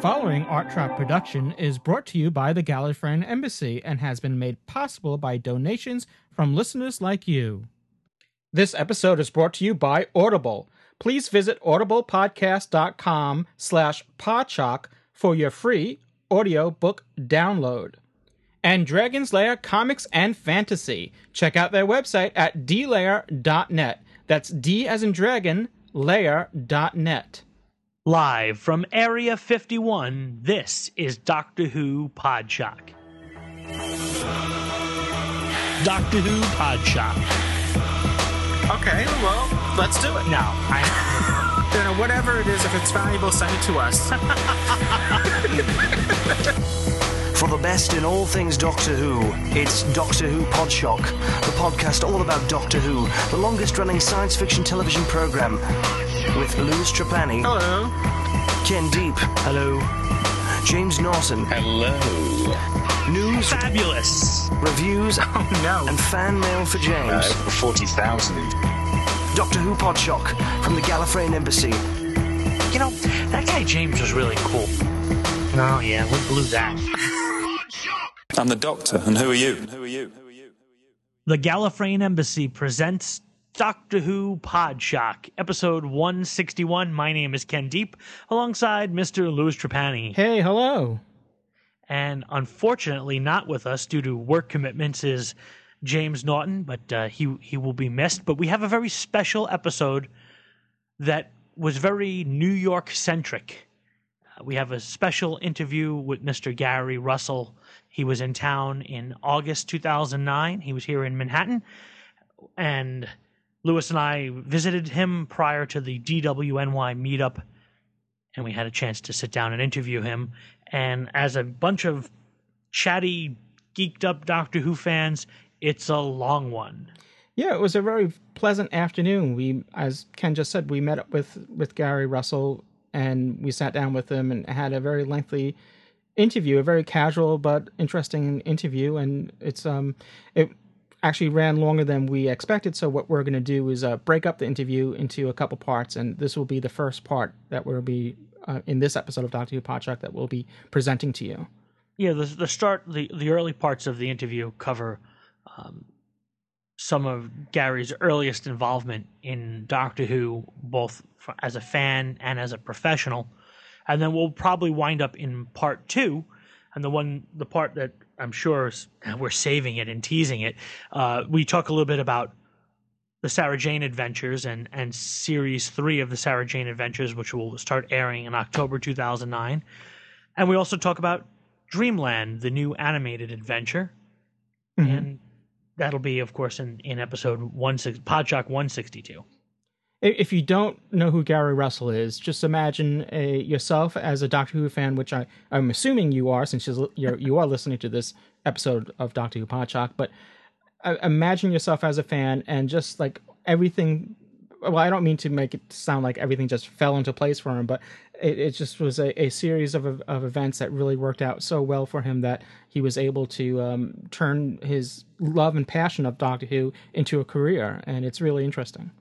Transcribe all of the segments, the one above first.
following Art Trap production is brought to you by the Gallifreyan Embassy and has been made possible by donations from listeners like you. This episode is brought to you by Audible. Please visit audiblepodcast.com slash podshock for your free audiobook download. And Dragon's Lair Comics and Fantasy. Check out their website at dlair.net. That's D as in dragon, lair.net. Live from Area 51, this is Doctor Who Podshock. Doctor Who Podshock. Okay, well, let's do it. Now, I, You know, whatever it is, if it's valuable, send it to us. For the best in all things Doctor Who, it's Doctor Who Podshock, the podcast all about Doctor Who, the longest running science fiction television program. With Louis Trapani, Hello. Ken Deep, hello. James Norton, Hello. news, Fabulous. reviews, Oh, no. and fan mail for Uh, James. over 40,000. Doctor Who Podshock from the Gallifreyan Embassy. You know, that guy James was really cool. Oh, yeah, we blew that. I'm the doctor, and who are you? Who are you? Who are you? The Gallifreyan Embassy presents Doctor Who Podshock, episode 161. My name is Ken Deep, alongside Mr. Louis Trapani. Hey, hello. And unfortunately, not with us due to work commitments is James Norton, but uh, he he will be missed. But we have a very special episode that was very New York centric. Uh, we have a special interview with Mr. Gary Russell. He was in town in August 2009. He was here in Manhattan, and Louis and I visited him prior to the DWNY meetup, and we had a chance to sit down and interview him. And as a bunch of chatty, geeked up Doctor Who fans, it's a long one. Yeah, it was a very pleasant afternoon. We, as Ken just said, we met up with with Gary Russell and we sat down with him and had a very lengthy interview, a very casual but interesting interview. And it's um, it actually ran longer than we expected. So what we're going to do is uh, break up the interview into a couple parts, and this will be the first part that will be uh, in this episode of Doctor Who Podshock that we'll be presenting to you. Yeah, the the start, the the early parts of the interview cover um, some of Gary's earliest involvement in Doctor Who, both as a fan and as a professional, and then we'll probably wind up in part two, and the one the part that I'm sure is, we're saving it and teasing it. Uh, we talk a little bit about the Sarah Jane Adventures and and series three of the Sarah Jane Adventures, which will start airing in October 2009, and we also talk about Dreamland, the new animated adventure, Mhm. and that'll be, of course, in in episode one six Podshock 162. If you don't know who Gary Russell is, just imagine a, yourself as a Doctor Who fan, which I, I'm assuming you are, since you're you are listening to this episode of Doctor Who Podshock. But uh, imagine yourself as a fan, and just like everything. Well, I don't mean to make it sound like everything just fell into place for him, but it, it just was a, a series of of events that really worked out so well for him that he was able to um, turn his love and passion of Doctor Who into a career, and it's really interesting.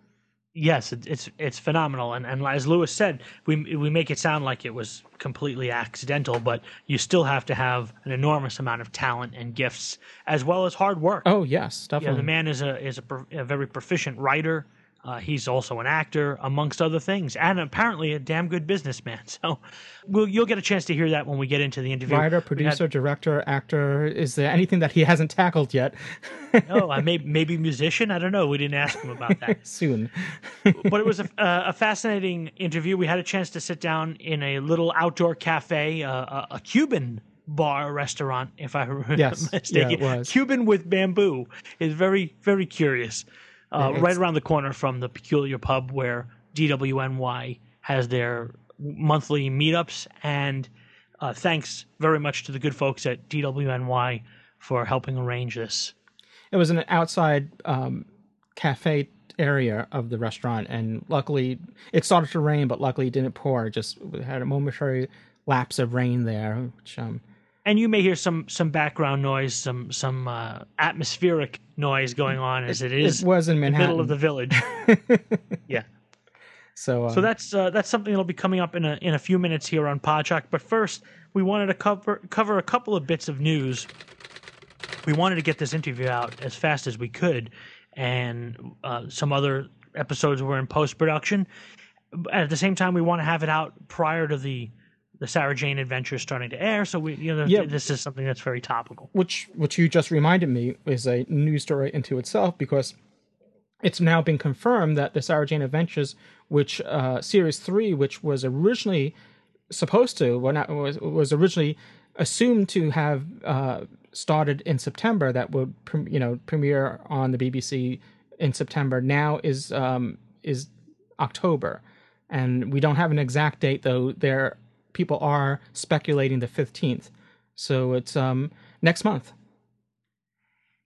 Yes, it, it's it's phenomenal, and and as Louis said, we we make it sound like it was completely accidental, but you still have to have an enormous amount of talent and gifts as well as hard work. Oh yes, yeah, definitely. the man is a is a, a very proficient writer. Uh, he's also an actor, amongst other things, and apparently a damn good businessman. So, we'll, you'll get a chance to hear that when we get into the interview. Writer, We had- producer, director, actor. Is there anything that he hasn't tackled yet? no, I may, maybe musician. I don't know. We didn't ask him about that. Soon. but it was a, a fascinating interview. We had a chance to sit down in a little outdoor cafe, uh, a, a Cuban bar restaurant, if I remember Yes. mistaken. Yeah, it was. Cuban with bamboo is very, very curious. Uh, right around the corner from the peculiar pub where DWNY has their monthly meetups. And uh, thanks very much to the good folks at DWNY for helping arrange this. It was an outside um, cafe area of the restaurant, and luckily it started to rain, but luckily it didn't pour. Just had a momentary lapse of rain there, which um, and you may hear some some background noise, some some uh, atmospheric noise going on as it is it was in the Manhattan. middle of the village. yeah, So, um, So that's uh, that's something that'll be coming up in a in a few minutes here on Podshock. But first, we wanted to cover cover a couple of bits of news. We wanted to get this interview out as fast as we could, and uh, some other episodes were in post production. At the same time, we want to have it out prior to the the Sarah Jane Adventure starting to air. So we, you know, this is something that's very topical. which which you just reminded me is a news story into itself because it's now been confirmed that the Sarah Jane Adventures, which uh, series three, which was originally supposed to, well, not was was originally assumed to have uh, started in September, that would you know premiere on the BBC in September. Now is um, is October, and we don't have an exact date though. There people are speculating the fifteenth, so it's um next month.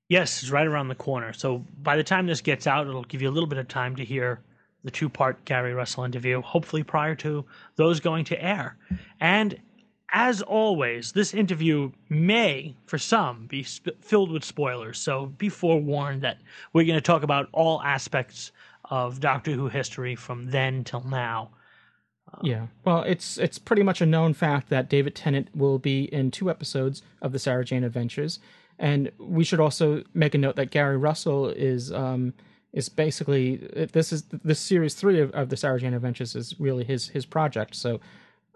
Yes, it's right around the corner. So by the time this gets out, it'll give you a little bit of time to hear the two part Gary Russell interview, hopefully prior to those going to air. And as always, this interview may, for some, be sp- filled with spoilers. So be forewarned that we're going to talk about all aspects of Doctor Who history from then till now. Yeah. Well, it's it's pretty much a known fact that David Tennant will be in two episodes of the Sarah Jane Adventures, and we should also make a note that Gary Russell is um is basically this is this series three of, of the Sarah Jane Adventures is really his his project. So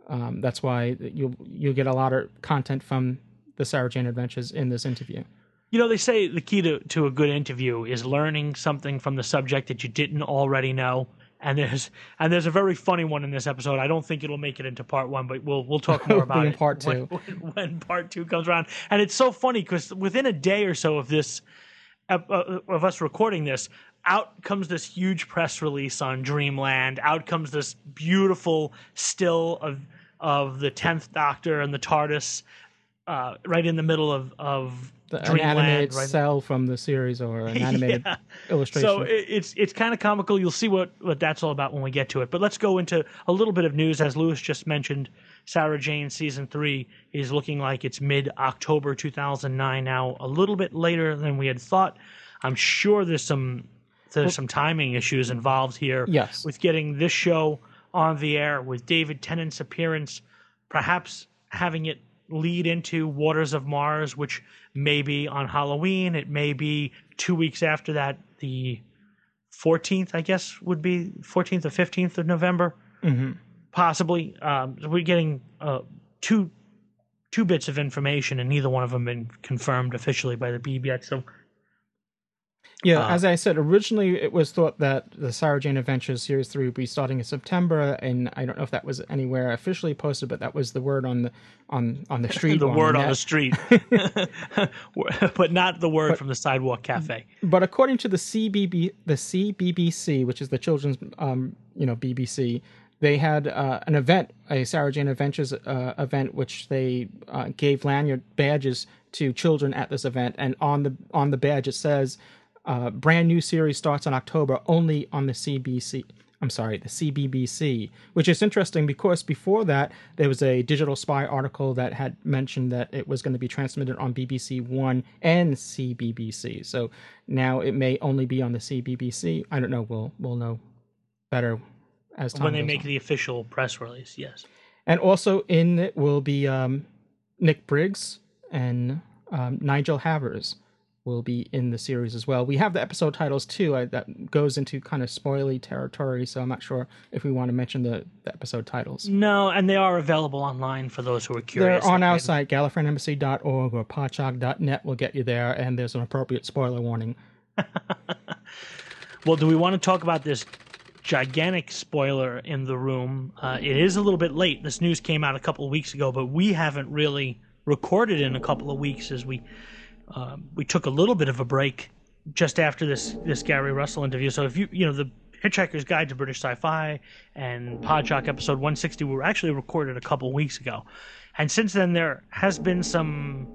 um, that's why you'll you'll get a lot of content from the Sarah Jane Adventures in this interview. You know, they say the key to, to a good interview is learning something from the subject that you didn't already know. And there's and there's a very funny one in this episode. I don't think it'll make it into part one, but we'll we'll talk more about it part two. when, when part two comes around. And it's so funny because within a day or so of this uh, of us recording this, out comes this huge press release on Dreamland. Out comes this beautiful still of of the tenth Doctor and the TARDIS, uh, right in the middle of of The, an animated right- cell from the series or an animated Yeah. illustration. So it's it's kind of comical. You'll see what what that's all about when we get to it. But let's go into a little bit of news. As Louis just mentioned, Sarah Jane season three is looking like it's mid October 2009 now, a little bit later than we had thought. I'm sure there's some there's some timing issues involved here. Yes. with getting this show on the air with David Tennant's appearance, perhaps having it lead into Waters of Mars, which may be on Halloween. It may be two weeks after that, the 14th, I guess, would be 14th or 15th of November, mm-hmm. possibly. Um, so we're getting uh, two two bits of information, and neither one of them been confirmed officially by the Beeb yet. So Yeah, Uh, as I said, originally it was thought that the Sarah Jane Adventures Series 3 would be starting in September, and I don't know if that was anywhere officially posted, but that was the word on the on on the street. the or word on the street, but not the word from the sidewalk cafe. But according to the CBB, the CBBC, which is the children's, um, you know, BBC, they had uh, an event, a Sarah Jane Adventures uh, event, which they uh, gave lanyard badges to children at this event, and on the on the badge it says, uh, "Brand new series starts in October, only on the CBC." I'm sorry, the CBBC, which is interesting because before that there was a Digital Spy article that had mentioned that it was going to be transmitted on BBC One and CBBC. So now it may only be on the CBBC. I don't know. We'll we'll know better as time goes on. when they make on. the official press release. Yes. And also in it will be um, Nick Briggs and um, Nigel Havers will be in the series as well. We have the episode titles too. I, that goes into kind of spoily territory, so I'm not sure if we want to mention the, the episode titles. No, and they are available online for those who are curious. They're on our site, gallifreyanembassy.org or podshock.net will get you there, and there's an appropriate spoiler warning. Well, do we want to talk about this gigantic spoiler in the room? Uh, it is a little bit late. This news came out a couple of weeks ago, but we haven't really recorded in a couple of weeks as we um, we took a little bit of a break just after this this Gary Russell interview. So if you you know the Hitchhiker's Guide to British Sci-Fi and Podshock episode 160 were actually recorded a couple weeks ago, and since then there has been some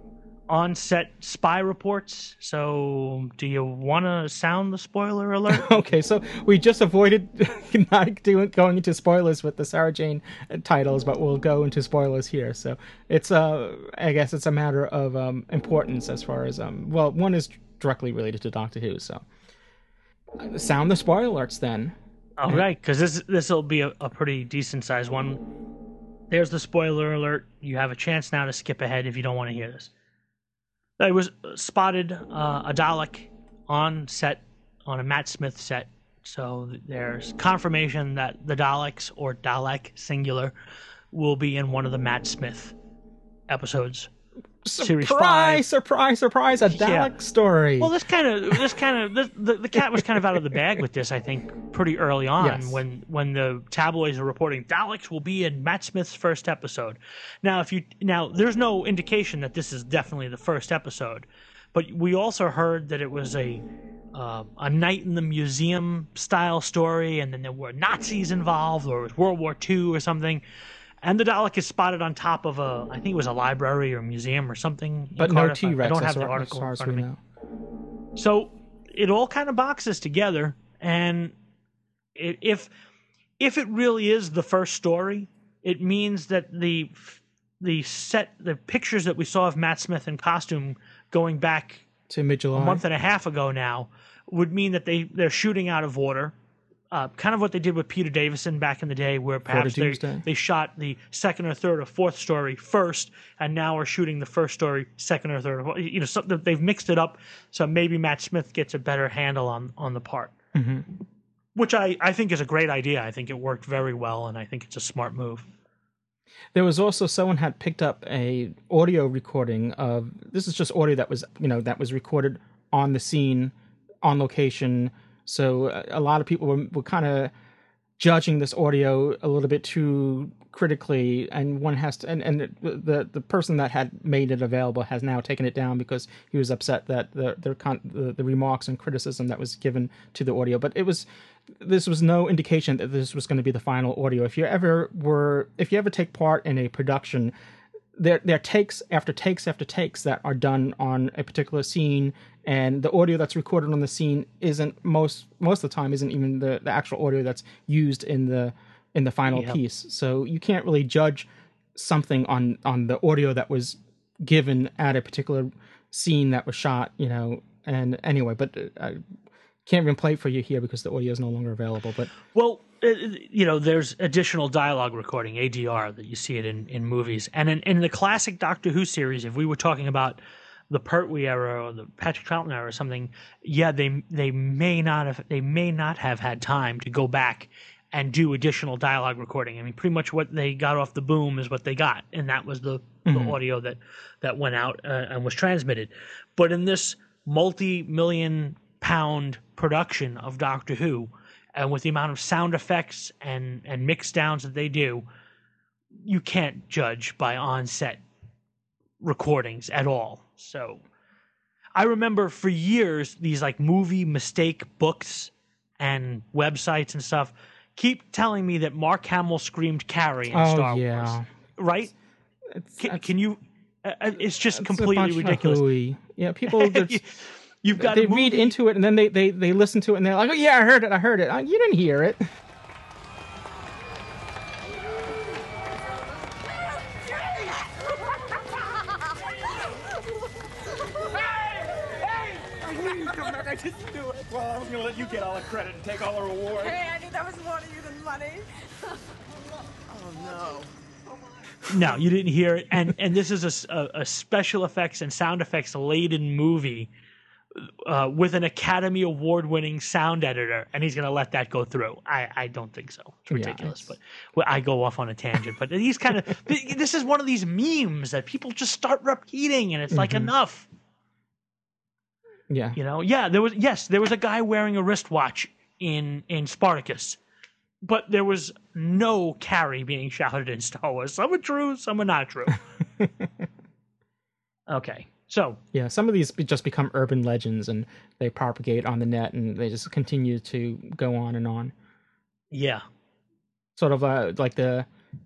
on-set spy reports. So do you want to sound the spoiler alert? Okay, so we just avoided not doing going into spoilers with the Sarah Jane titles, but we'll go into spoilers here. So it's uh, I guess it's a matter of um, importance as far as um, well, one is directly related to Doctor Who. So sound the spoiler alerts then. All right, because this this will be a, a pretty decent sized one. There's the spoiler alert. You have a chance now to skip ahead if you don't want to hear this. It was spotted uh, a Dalek on set on a Matt Smith set, so there's confirmation that the Daleks or Dalek singular will be in one of the Matt Smith episodes. Surprise, five. surprise, surprise! A Yeah. Dalek story. Well, this kind of this kind of this, the the cat was kind of out of the bag with this. I think pretty early on Yes. when when the tabloids are reporting Daleks will be in Matt Smith's first episode. Now, if you now there's no indication that this is definitely the first episode, but we also heard that it was a uh, a night in the museum style story, and then there were Nazis involved, or it was World War II or something. And the Dalek is spotted on top of a, I think it was a library or museum or something. but no T Rex. I don't have the article in front of me. know. So it all kind of boxes together, and if if it really is the first story, it means that the the set the pictures that we saw of Matt Smith in costume going back To mid a month and a half ago now would mean that they they're shooting out of order. Uh, kind of what they did with Peter Davison back in the day, where perhaps they, they shot the second or third or fourth story first, and now are shooting the first story second or third. or- You know, something they've mixed it up, so maybe Matt Smith gets a better handle on on the part, which I I think is a great idea. I think it worked very well, and I think it's a smart move. There was also someone had picked up a audio recording of this is just audio that was you know that was recorded on the scene on location. So a, a lot of people were, were kind of judging this audio a little bit too critically, and one has to and, and the the person that had made it available has now taken it down because he was upset that the the con- the, the remarks and criticism that was given to the audio. But it was this was no indication that this was going to be the final audio. If you ever were, if you ever take part in a production, there there are takes after takes after takes that are done on a particular scene, and the audio that's recorded on the scene isn't most most of the time isn't even the, the actual audio that's used in the in the final Yep. piece. So you can't really judge something on on the audio that was given at a particular scene that was shot. You know, and anyway, but. Uh, I, can't even play it for you here because the audio is no longer available. But Well, uh, you know, there's additional dialogue recording (ADR) that you see it in, in movies, and in, in the classic Doctor Who series, if we were talking about the Pertwee era or the Patrick Troughton era or something, yeah, they they may not have they may not have had time to go back and do additional dialogue recording. I mean, pretty much what they got off the boom is what they got, and that was the, the audio that that went out uh, and was transmitted. But in this multi-million pound production of Doctor Who, and with the amount of sound effects and and mix downs that they do, you can't judge by on-set recordings at all. So I remember for years these like movie mistake books and websites and stuff keep telling me that Mark Hamill screamed Carrie in oh Star yeah, Wars, right? It's, Can, can you? Uh, uh, it's just it's completely ridiculous. hooey. Yeah, people just, You've got they read into it and then they, they they listen to it and they're like, oh yeah, I heard it, I heard it. Uh, You didn't hear it. I didn't do it. Well, I was gonna let you get all the credit and take all the reward. Hey, I knew that was more to you than money. No, you didn't hear it. And and this is a, a, special effects and sound effects laden movie uh, with an Academy Award winning sound editor, and he's going to let that go through. I, I don't think so. It's Yeah, ridiculous. it's- but well, I go off on a tangent. But these kind of this is one of these memes that people just start repeating, and it's like enough. Yeah, You know, yeah, there was yes, there was a guy wearing a wristwatch in in Spartacus, but there was no Carrie being shouted in Star Wars. Some are true, some are not true. okay, so yeah. Some of these just become urban legends and they propagate on the net and they just continue to go on and on. yeah, Sort of uh, like the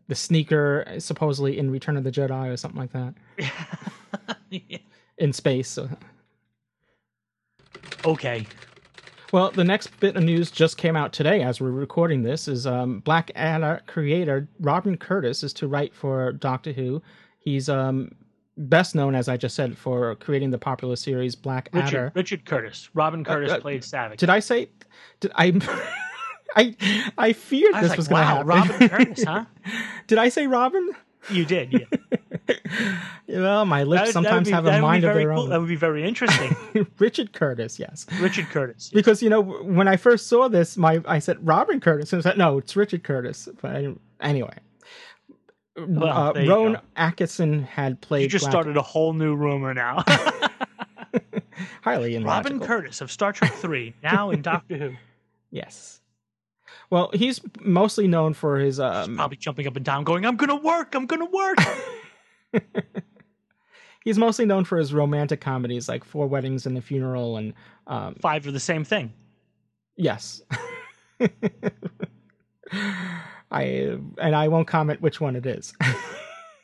the sneaker supposedly in Return of the Jedi or something like that yeah. in space. So. Okay, Well, the next bit of news just came out today as we're recording this is um, Black Adder creator Robin Curtis is to write for Doctor Who. He's um, best known, as I just said, for creating the popular series Black Richard Adder. Richard Curtis, Robin Curtis uh, played Savage. Did I say? Did I? I I feared I was this like, was going to wow, happen. Robin Curtis, huh? Did I say Robin? You did. Yeah. Well, my lips That would- that sometimes be- have a mind of their cool. own. That would be very interesting. Richard Curtis, yes. Richard Curtis. Because you know when I first saw this, my I said Robin Curtis, and I said no, it's Richard Curtis. But anyway, Well, uh, Rowan. Atkinson had played. You just Black- started a whole new rumor now. highly in Robin. Curtis of Star Trek Three, now in Doctor Who. Yes. Well, he's mostly known for his. Um, Probably jumping up and down, going, "I'm gonna work. I'm gonna work." he's mostly known for his romantic comedies like Four Weddings and a Funeral, and um, Five are the same thing. yes. I and I won't comment which one it is.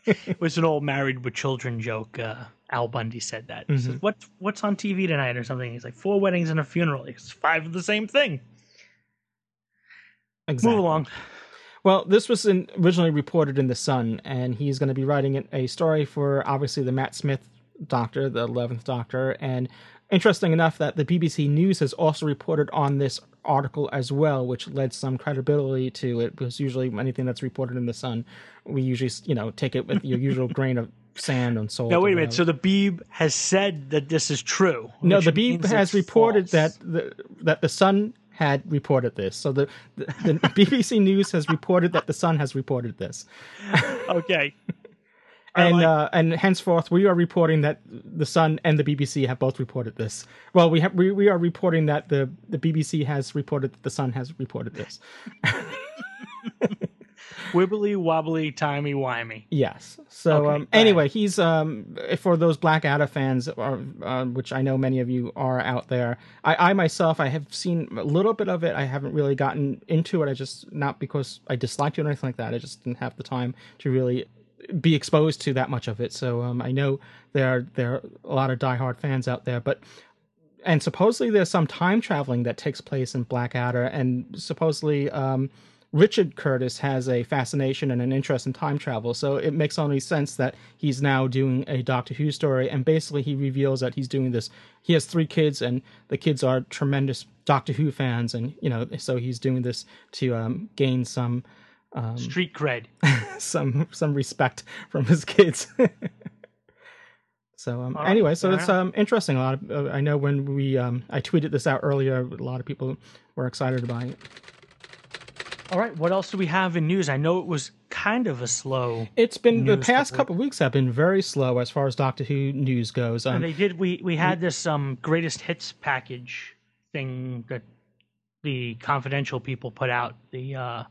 It was an old married with children joke. Uh, Al Bundy said that. He Mm-hmm. says, "What what's on TV tonight or something?" He's like, four weddings and a funeral." It's five of the same thing. Exactly. Move along. Well, this was in, originally reported in the Sun, and he's going to be writing a story for obviously the Matt Smith Doctor, the Eleventh Doctor, and interesting enough that the BBC News has also reported on this article as well, which led some credibility to it. Because usually anything that's reported in the Sun, we usually you know take it with your usual grain of sand and salt. No, wait a minute. So the Beeb has said that this is true. No, the Beeb has reported false. that the that the Sun had reported this. So the, the the BBC News has reported that the Sun has reported this. Okay. And like- uh, and henceforth we are reporting that the Sun and the BBC have both reported this. Well, we have we, we are reporting that the the BBC has reported that the Sun has reported this. Wibbly wobbly timey wimey. Yes. So Okay, um, anyway, he's um for those Blackadder fans, or, uh, which I know many of you are out there. I, I myself, I have seen a little bit of it. I haven't really gotten into it. I just not because I disliked it or anything like that. I just didn't have the time to really be exposed to that much of it. So um, I know there are, there are a lot of diehard fans out there, but and supposedly there's some time traveling that takes place in Blackadder, and supposedly um, Richard Curtis has a fascination and an interest in time travel. So it makes only sense that he's now doing a Doctor Who story, and basically he reveals that he's doing this. He has three kids, and the kids are tremendous Doctor Who fans, and you know, so he's doing this to um, gain some Street cred. some some respect from his kids. so um, right, anyway, so it's um interesting. A lot of uh, I know when we um I tweeted this out earlier, a lot of people were excited about it. All right. What else do we have in news? I know it was kind of a slow. It's been the past couple- weeks have been very slow as far as Doctor Who news goes. Um, they did. We we had this um greatest hits package thing that the confidential people put out. The uh,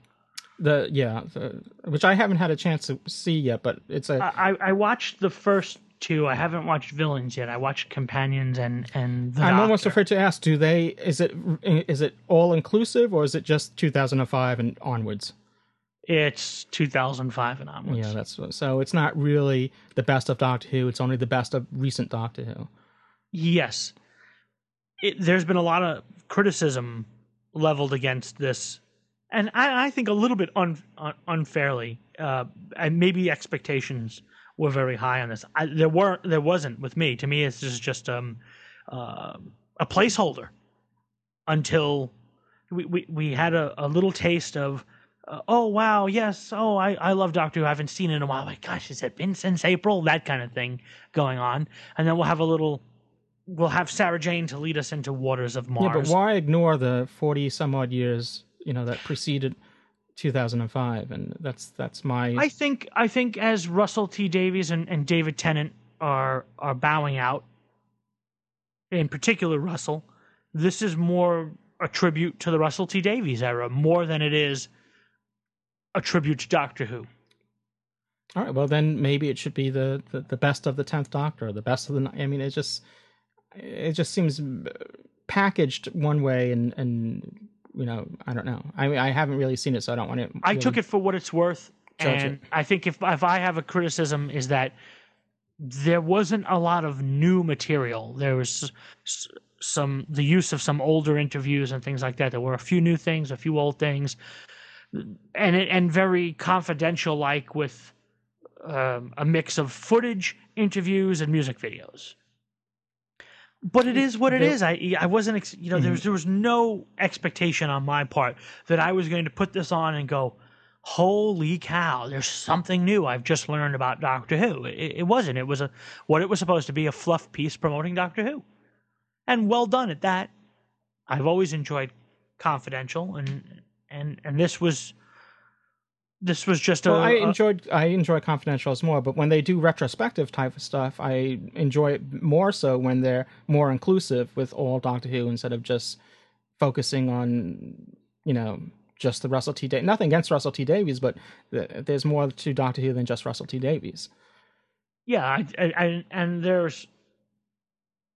the yeah, the, which I haven't had a chance to see yet, but it's a I I watched the first two. I haven't watched Villains yet. I watched Companions and and the I'm almost afraid to ask: Do they? Is it is it all inclusive or is it just 2005 and onwards? It's 2005 and onwards. Yeah, that's so. It's not really the best of Doctor Who. It's only the best of recent Doctor Who. Yes. It, there's been a lot of criticism leveled against this, and I, I think a little bit un, un, unfairly. Uh, and maybe expectations were very high on this. I, there weren't, there wasn't with me. To me, it's just just um, uh, a placeholder until we, we, we had a, a little taste of. Uh, oh wow! Yes. Oh, I, I love Doctor Who. I haven't seen it in a while. Like, gosh, has it been since April? That kind of thing going on, and then we'll have a little we'll have Sarah Jane to lead us into waters of Mars. Yeah, but why ignore the 40 some odd years you know that preceded 2005? And that's that's my I think I think as Russell T Davies and, and David Tennant are are bowing out, in particular Russell, this is more a tribute to the Russell T Davies era more than it is a tribute to Doctor Who. all right. Well, then maybe it should be the the, the best of the 10th Doctor, the best of the. I mean, it just it just seems packaged one way, and and you know I don't know. I mean, I haven't really seen it, so I don't want to. I took it for what it's worth, and it. I think if if I have a criticism is that there wasn't a lot of new material. There was some the use of some older interviews and things like that. There were a few new things, a few old things, and it, and very confidential, like with um, a mix of footage, interviews, and music videos. But it is what it is. I I wasn't ex- you know there mm-hmm. was there was no expectation on my part that I was going to put this on and go, holy cow, there's something new I've just learned about Doctor Who. It, it wasn't. It was a what it was supposed to be a fluff piece promoting Doctor Who, and well done at that. I've always enjoyed Confidential, and and and this was this was just a. Well, I a- enjoyed I enjoy confidentials more, but when they do retrospective type of stuff, I enjoy it more so when they're more inclusive with all Doctor Who instead of just focusing on you know just the Russell T. Davies. Nothing against Russell T. Davies, but th- there's more to Doctor Who than just Russell T. Davies. yeah, I, I, and there's,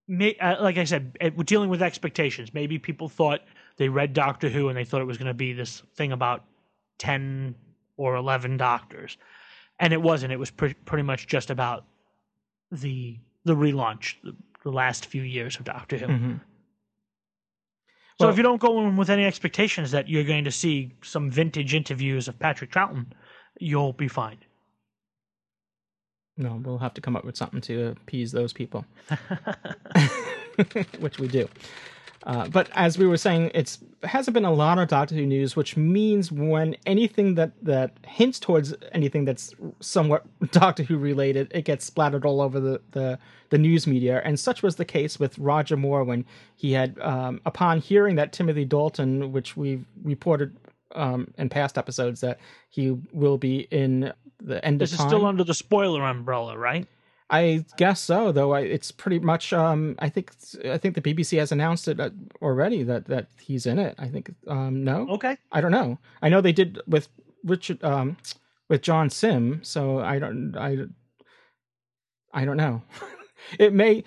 may, uh, like I said, dealing with expectations. Maybe people thought they read Doctor Who and they thought it was going to be this thing about ten or eleven doctors, and it wasn't. It was pre- pretty much just about the the relaunch, the, the last few years of Doctor Who. Mhm. So Well- if you don't go in with any expectations that you're going to see some vintage interviews of Patrick Troughton, you'll be fine. No, we'll have to come up with something to appease those people, which we do. Uh, but as we were saying, it's hasn't been a lot of Doctor Who news, which means when anything that that hints towards anything that's somewhat Doctor Who related, it gets splattered all over the the, the news media. And such was the case with Roger Moore when he had, um, upon hearing that Timothy Dalton, which we've reported um, in past episodes, that he will be in the end This of is time. still under the spoiler umbrella, right? I guess so, though. I, it's pretty much. Um, I think. I think the BBC has announced it uh, already that that he's in it. I think. Um, no. Okay. I don't know. I know they did with Richard. Um, with John Simm. So I don't. I. I don't know. it may.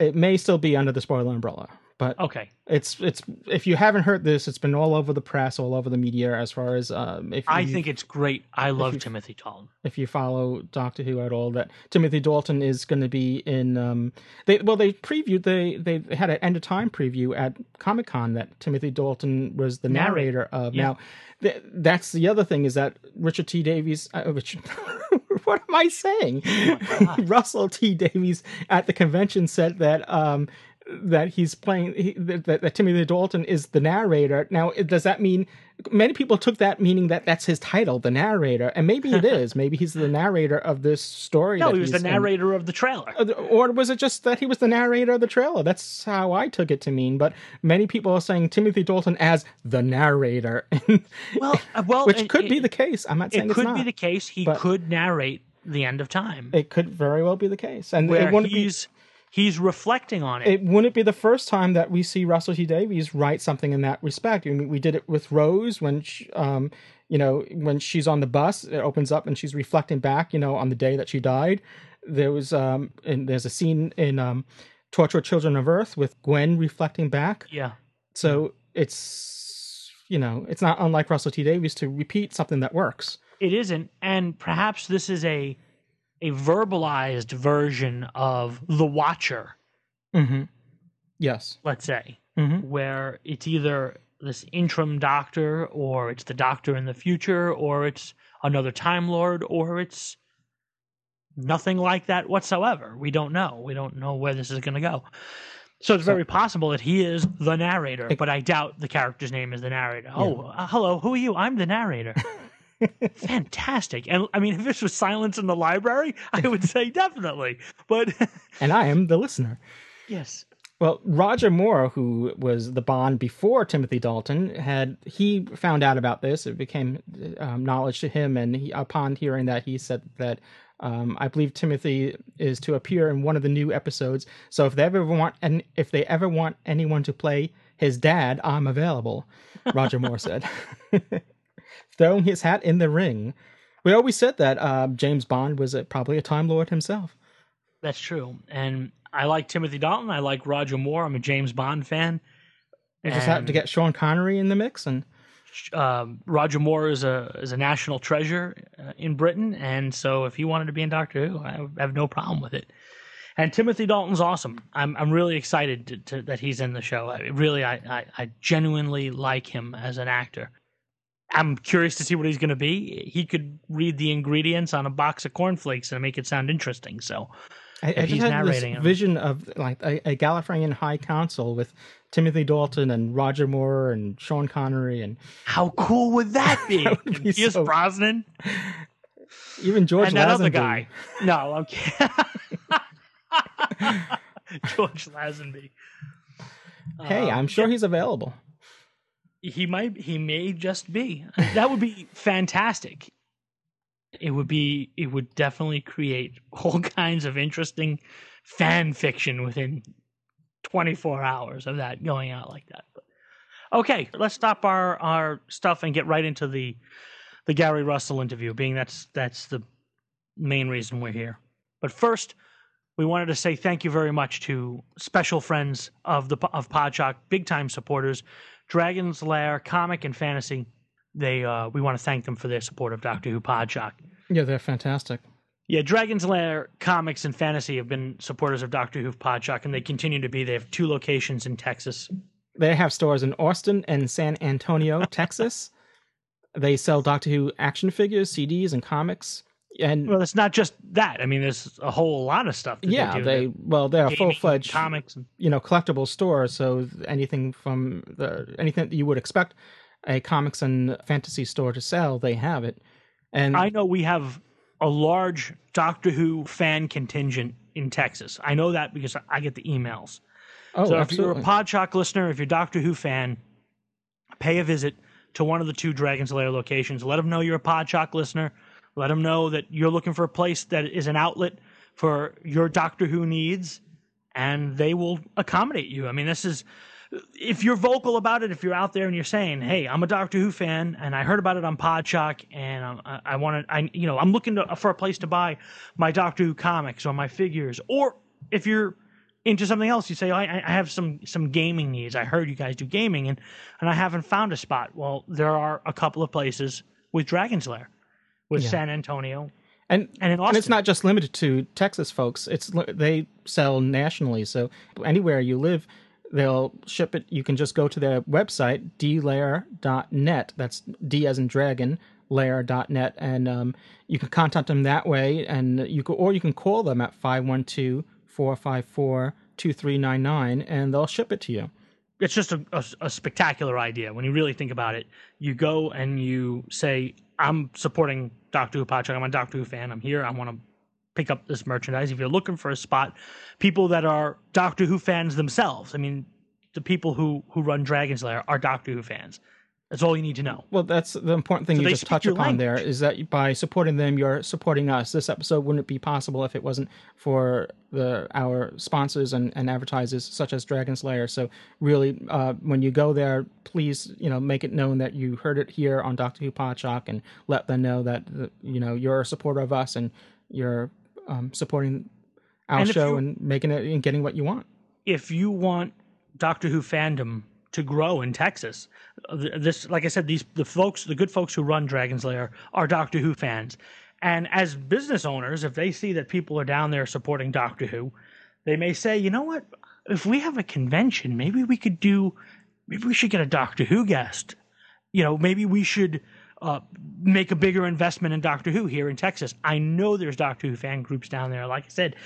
It may still be under the spoiler umbrella, but Okay. it's it's. If you haven't heard this, it's been all over the press, all over the media. As far as um, if I you- think it's great. I love you- Timothy Dalton. if you follow Doctor Who at all, that Timothy Dalton is going to be in. Um, they well, they previewed they they had an end of time preview at Comic Con that Timothy Dalton was the Narrator. of. Yeah. Now, th- that's the other thing is that Richard T. Davies. Uh, Richard, what am I saying? Russell T. Davies at the convention said that. Um, that he's playing he, that, that Timothy Dalton is the narrator. Now, does that mean many people took that meaning that that's his title, the narrator, and maybe it is. maybe he's the narrator of this story. No, that he was the he's in. narrator of the trailer. Or was it just that he was the narrator of the trailer? That's how I took it to mean. But many people are saying Timothy Dalton as the narrator, Well, uh, well, which it- could be the case. I'm not saying It could not. be the case. He could narrate the end of time, It could very well be the case, and where it wouldn't be. He's reflecting on it. it wouldn't be the first time that we see Russell T Davies write something in that respect. I mean, we did it with Rose when, she, um, you know, when she's on the bus, it opens up and she's reflecting back, you know, on the day that she died. There was, um, and there's a scene in um, Torchwood Children of Earth with Gwen reflecting back. yeah. So it's, you know, it's not unlike Russell T Davies to repeat something that works. It isn't, and perhaps this is a a verbalized version of the Watcher. Mm-hmm. Yes. Let's say, Mhm. where it's either this interim Doctor, or it's the Doctor in the future, or it's another Time Lord, or it's nothing like that whatsoever. We don't know. We don't know where this is going to go. So it's very possible that he is the narrator, but I doubt the character's name is the narrator. Oh, uh, hello, who are you? I'm the narrator. Fantastic. And I mean, if this was silence in the library, I would say definitely. But And I am the listener. yes, Well, Roger Moore, who was the Bond before Timothy Dalton, had he found out about this. It became um, knowledge to him, and he, upon hearing that, he said that um, I believe Timothy is to appear in one of the new episodes. So if they ever want, and if they ever want anyone to play his dad, I'm available. Roger Moore said, throwing his hat in the ring. We always said that uh, James Bond was a, probably a Time Lord himself. that's true. And I like Timothy Dalton. I like Roger Moore. I'm a James Bond fan. We just have to get Sean Connery in the mix, and um, Roger Moore is a is a national treasure uh, in Britain, and so if he wanted to be in Doctor Who, I have no problem with it. And Timothy Dalton's awesome. I'm I'm really excited to, to, that he's in the show. I, really, I, I I genuinely like him as an actor. I'm curious to see what he's going to be. He could read the ingredients on a box of cornflakes and make it sound interesting. So I, I just he's had narrating this them. vision of like a, a Gallifreyan High Council with Timothy Dalton and Roger Moore and Sean Connery and How cool would that be? That would be Pierce so- Brosnan even George and that other guy. No, okay. George Lazenby. Hey, Um, I'm sure he's available. He might he may just be. That would be fantastic. It would be it would definitely create all kinds of interesting fan fiction within 24 hours of that going out like that. But okay let's stop our our stuff and get right into the the gary russell interview being that's that's the main reason we're here. But first we wanted to say thank you very much to special friends of the of Podshock, big time supporters, Dragon's Lair Comic and Fantasy. They uh, we want to thank them for their support of Doctor Who Podshock. Yeah, they're fantastic. Yeah, Dragon's Lair Comics and Fantasy have been supporters of Doctor Who Podshock, and they continue to be. They have two locations in Texas. They have stores in Austin and San Antonio, Texas. They sell Doctor Who action figures, CDs, and comics. And Well, it's not just that. I mean, there's a whole lot of stuff. Yeah, they, do. they well, they're a full fledged comics. and- you know collectible store. So anything from the anything that you would expect a comics and fantasy store to sell, they have it. And I know we have a large Doctor Who fan contingent in Texas. I know that because I get the emails. oh, so if you're a Podshock listener, if you're a Doctor Who fan, pay a visit to one of the two Dragon's Lair locations. Let them know you're a Podshock listener. Let them know that you're looking for a place that is an outlet for your Doctor Who needs, and they will accommodate you. I mean, this is if you're vocal about it, if you're out there and you're saying, "Hey, I'm a Doctor Who fan, and I heard about it on Podshock, and um, I, I want to, I you know, I'm looking to, for a place to buy my Doctor Who comics or my figures," or if you're into something else, you say, oh, I, I have some some gaming needs. I heard you guys do gaming, and and I haven't found a spot. Well, there are a couple of places with Dragon's Lair, with Yeah. San Antonio, and and and it's not just limited to Texas folks. It's they sell nationally. So anywhere you live, they'll ship it. You can just go to their website dlair.net. That's D as in dragon lair.net and um, you can contact them that way and you can or you can call them at 512-454-2399 and they'll ship it to you. It's just a, a, a spectacular idea when you really think about it. You go and you say, "I'm supporting Doctor Who Podcast. I'm a Doctor Who fan. I'm here. I want to pick up this merchandise." If you're looking for a spot, people that are Doctor Who fans themselves. I mean, the people who who run Dragon's Lair are Doctor Who fans. That's all you need to know. Well, that's the important thing So you just touch upon there language. is that by supporting them, you're supporting us. This episode wouldn't be possible if it wasn't for the our sponsors and, and advertisers such as Dragon's Lair. So really, uh, when you go there, please you know make it known that you heard it here on Doctor Who Podshock and let them know that you know you're a supporter of us and you're um, supporting our And show and making it and getting what you want. if you want Doctor Who fandom to grow in Texas, uh, this, like I said, these the folks, the good folks who run Dragon's Lair are Doctor Who fans, and as business owners, if they see that people are down there supporting Doctor Who, they may say, you know what, if we have a convention, maybe we could do, maybe we should get a Doctor Who guest. You know, maybe we should uh, make a bigger investment in Doctor Who here in Texas. I know there's Doctor Who fan groups down there. Like I said,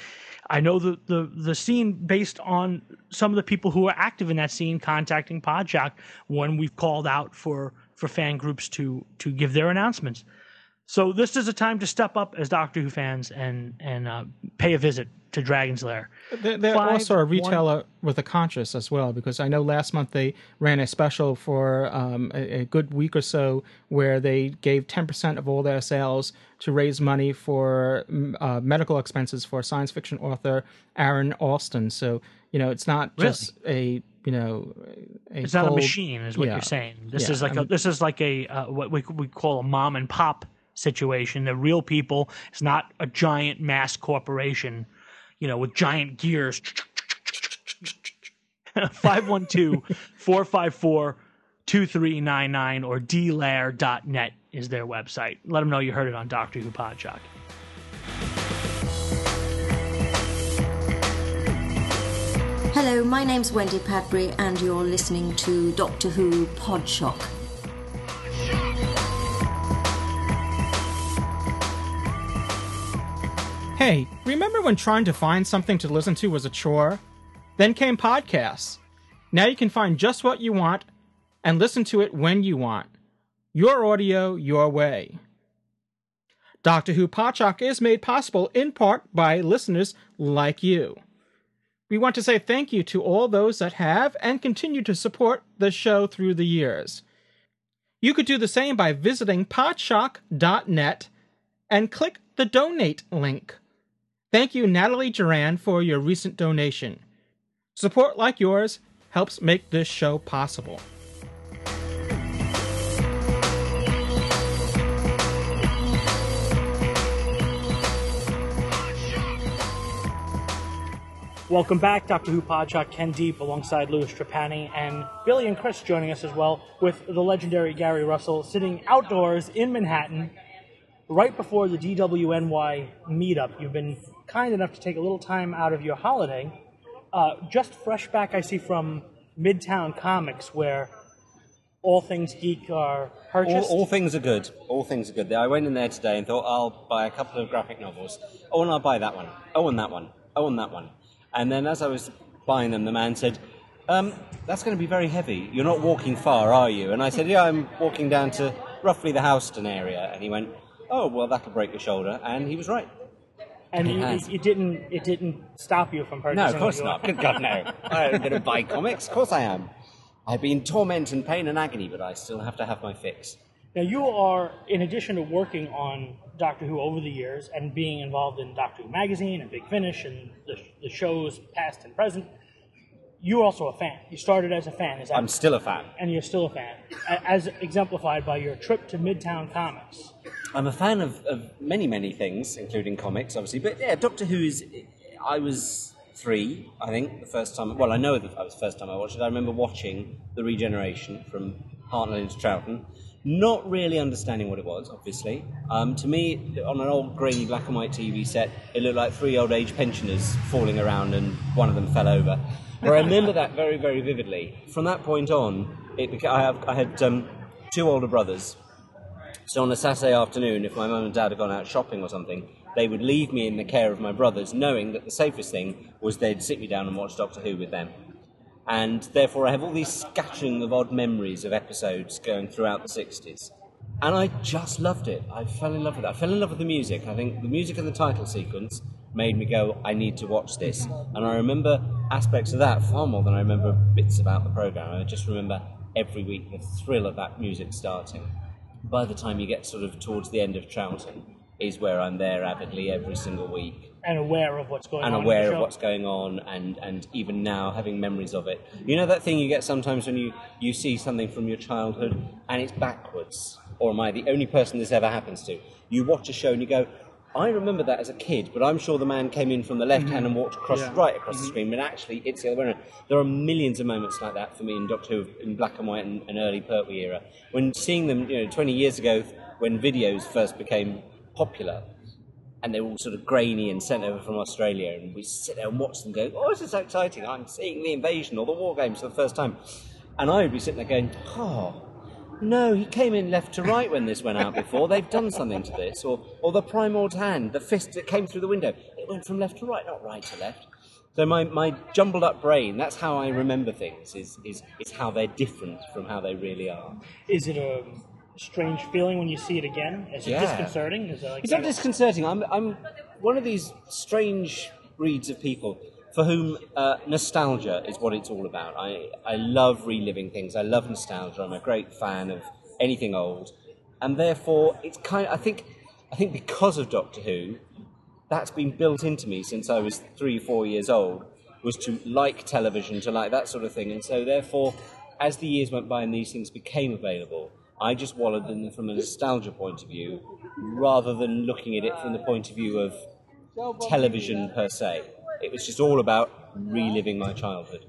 I know the, the, the scene based on some of the people who are active in that scene contacting Podshock when we've called out for, for fan groups to to give their announcements. So this is a time to step up as Doctor Who fans and and uh, pay a visit to Dragon's Lair. They're, they're Five, also a one- retailer with a conscience as well, because I know last month they ran a special for um, a, a good week or so where they gave 10% of all their sales to raise money for uh, medical expenses for science fiction author Aaron Allston. So, you know, it's not Really? just a, you know, a It's not a machine, is what yeah. you're saying. This Yeah, is like a I'm- this is like a uh, what we we call a mom and pop situation. They're real people. It's not a giant mass corporation, you know, with giant gears. 512-454-2399 or dlair.net is their website. Let them know you heard it on Doctor Who Podshock. Hello, my name's Wendy Padbury, and you're listening to Doctor Who Podshock. Hey, remember when trying to find something to listen to was a chore? Then came podcasts. Now you can find just what you want and listen to it when you want. Your audio, your way. Doctor Who Podshock is made possible in part by listeners like you. We want to say thank you to all those that have and continue to support the show through the years. You could do the same by visiting podshock.net and click the donate link. Thank you, Natalie Duran, for your recent donation. Support like yours helps make this show possible. Welcome back, Doctor Who Podshock Ken Deep alongside Louis Trapani and Billy and Chris joining us as well with the legendary Gary Russell sitting outdoors in Manhattan right before the DWNY meetup. You've been kind enough to take a little time out of your holiday. Uh, just fresh back, I see, from Midtown Comics where all things geek are All, purchased. all things are good. All things are good. I went in there today and thought I'll buy a couple of graphic novels. Oh, and I'll buy that one. Oh, and that one. Oh, and that one. And then as I was buying them, the man said, um, "That's going to be very heavy. You're not walking far, are you?" And I said, "Yeah, I'm walking down to roughly the Houston area." And he went, "Oh, well, that'll break your shoulder." And he was right. And It has. it didn't it didn't stop you from purchasing. No, of course not. Good God, no. I'm going to buy comics. Of course I am. I've been torment and pain and agony, but I still have to have my fix. Now you are, in addition to working on Doctor Who over the years and being involved in Doctor Who magazine and Big Finish and the, the shows past and present, you're also a fan. You started as a fan, is that? I'm still a fan. and you're still a fan, as exemplified by your trip to Midtown Comics. I'm a fan of, of many, many things, including comics, obviously. But yeah, Doctor Who is. I was three, I think, the first time. Well, I know that I was the first time I watched it. I remember watching the regeneration from Hartnell into Troughton, not really understanding what it was, obviously. Um, to me, on an old grainy black and white TV set, it looked like three old age pensioners falling around and one of them fell over. I remember that very, very vividly. From that point on, it I, have, I had um, two older brothers, so on a Saturday afternoon, if my mum and dad had gone out shopping or something, they would leave me in the care of my brothers, knowing that the safest thing was they'd sit me down and watch Doctor Who with them. And therefore, I have all these scattering of odd memories of episodes going throughout the 60s. And I just loved it. I fell in love with it. I fell in love with the music. I think the music and the title sequence made me go, I need to watch this. And I remember aspects of that far more than I remember bits about the programme. I just remember every week the thrill of that music starting by the time you get sort of towards the end of Troughton, is where I'm there avidly every single week And aware of what's going and on. in aware of what's going on, and, and even now having memories of it. You know that thing you get sometimes when you, you see something from your childhood and it's backwards? Or am I the only person this ever happens to? You watch a show and you go, I remember that as a kid, but I'm sure the man came in from the left hand and mm-hmm. walked across Yeah. right across the mm-hmm. screen, but actually it's the other way around. There are millions of moments like that for me in Doctor Who in black and white and, and early Pertwee era. When seeing them, you know, 20 years ago when videos first became popular, and they were all sort of grainy and sent over from Australia, and we sit there and watch them go, oh, this is so exciting, I'm seeing the invasion or the war games for the first time. And I would be sitting there going, oh, no, he came in left to right when this went out before. They've done something to this. Or, or the Primord's hand, the fist that came through the window. It went from left to right, not right to left. So my, my jumbled up brain, that's how I remember things, is, is, is how they're different from how they really are. Is it a strange feeling when you see it again? Is it Yeah. disconcerting? Is it like It's not disconcerting. I'm, I'm one of these strange breeds of people for whom uh, nostalgia is what it's all about. I, I love reliving things. I love nostalgia. I'm a great fan of anything old, and therefore it's kind. I think I think because of Doctor Who, that's been built into me since I was three, four years old. Was to like television, to like that sort of thing, and so therefore, as the years went by and these things became available, I just wallowed in them from a nostalgia point of view, rather than looking at it from the point of view of television per se. It was just all about reliving my childhood.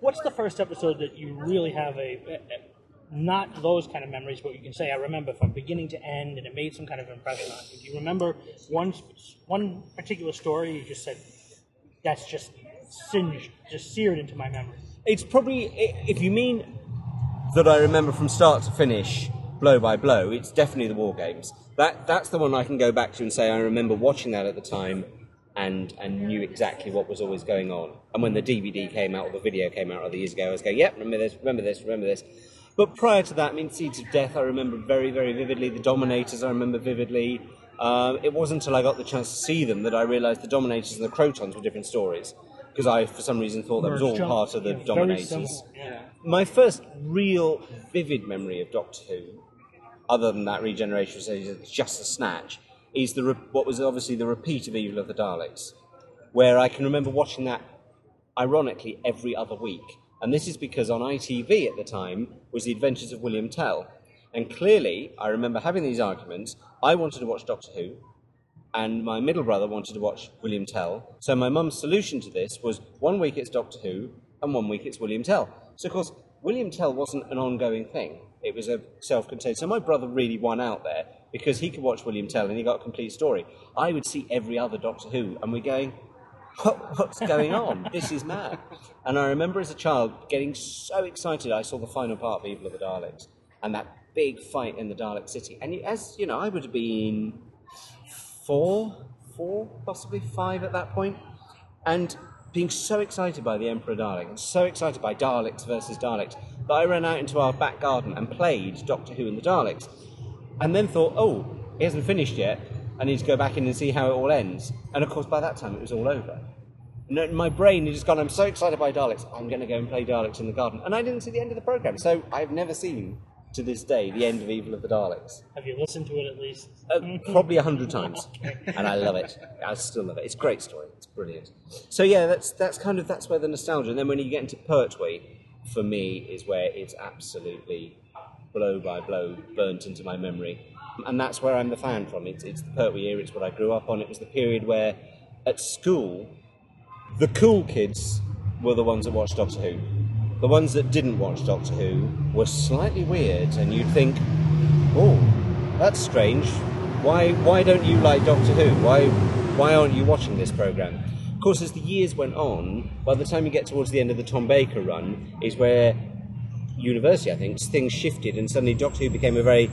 What's the first episode that you really have a, a- a- not those kind of memories, but you can say I remember from beginning to end, and it made some kind of impression on you. Do you remember one one particular story you just said that's just singed, just seared into my memory? It's probably, if you mean that I remember from start to finish, blow by blow, it's definitely the War Games. That that's the one I can go back to and say I remember watching that at the time, and and knew exactly what was always going on. And when the DVD came out or the video came out other years ago, I was going, yep, remember this, remember this, remember this. But prior to that, I mean, Seeds of Death, I remember very, very vividly. The Dominators, I remember vividly. Um, it wasn't until I got the chance to see them that I realised the Dominators and the Krotons were different stories. Because I, for some reason, thought that was all part of the Yeah, Dominators. yeah. My first real vivid memory of Doctor Who, other than that regeneration, which is just a snatch, is the re- what was obviously the repeat of Evil of the Daleks, where I can remember watching that, ironically, every other week. And this is because on ITV at the time was The Adventures of William Tell. And clearly, I remember having these arguments. I wanted to watch Doctor Who, and my middle brother wanted to watch William Tell. So my mum's solution to this was one week it's Doctor Who, and one week it's William Tell. So of course, William Tell wasn't an ongoing thing. It was a self-contained. So my brother really won out there because he could watch William Tell and he got a complete story. I would see every other Doctor Who, and we're going, what, what's going on? this is mad. And I remember as a child getting so excited. I saw the final part of Evil of the Daleks and that big fight in the Dalek city. And as you know, I would have been four, four, possibly five at that point, and being so excited by the Emperor Dalek and so excited by Daleks versus Daleks that I ran out into our back garden and played Doctor Who and the Daleks, and then thought, oh, it hasn't finished yet. I need to go back in and see how it all ends. And of course, by that time, it was all over. No, my brain had just gone, I'm so excited by Daleks, I'm going to go and play Daleks in the garden. And I didn't see the end of the programme, so I've never seen, to this day, the end of Evil of the Daleks. Have you listened to it at least? Uh, probably a hundred times, and I love it. I still love it. It's a great story. It's brilliant. So yeah, that's that's kind of that's where the nostalgia. And then when you get into Pertwee, for me, is where it's absolutely blow by blow burnt into my memory, and that's where I'm the fan from. It's it's the Pertwee era. It's what I grew up on. It was the period where, at school, the cool kids were the ones that watched Doctor Who. The ones that didn't watch Doctor Who were slightly weird, and you'd think, oh, that's strange. Why, why don't you like Doctor Who? Why, why aren't you watching this program? Of course, as the years went on, by the time you get towards the end of the Tom Baker run, is where university, I think, things shifted, and suddenly Doctor Who became a very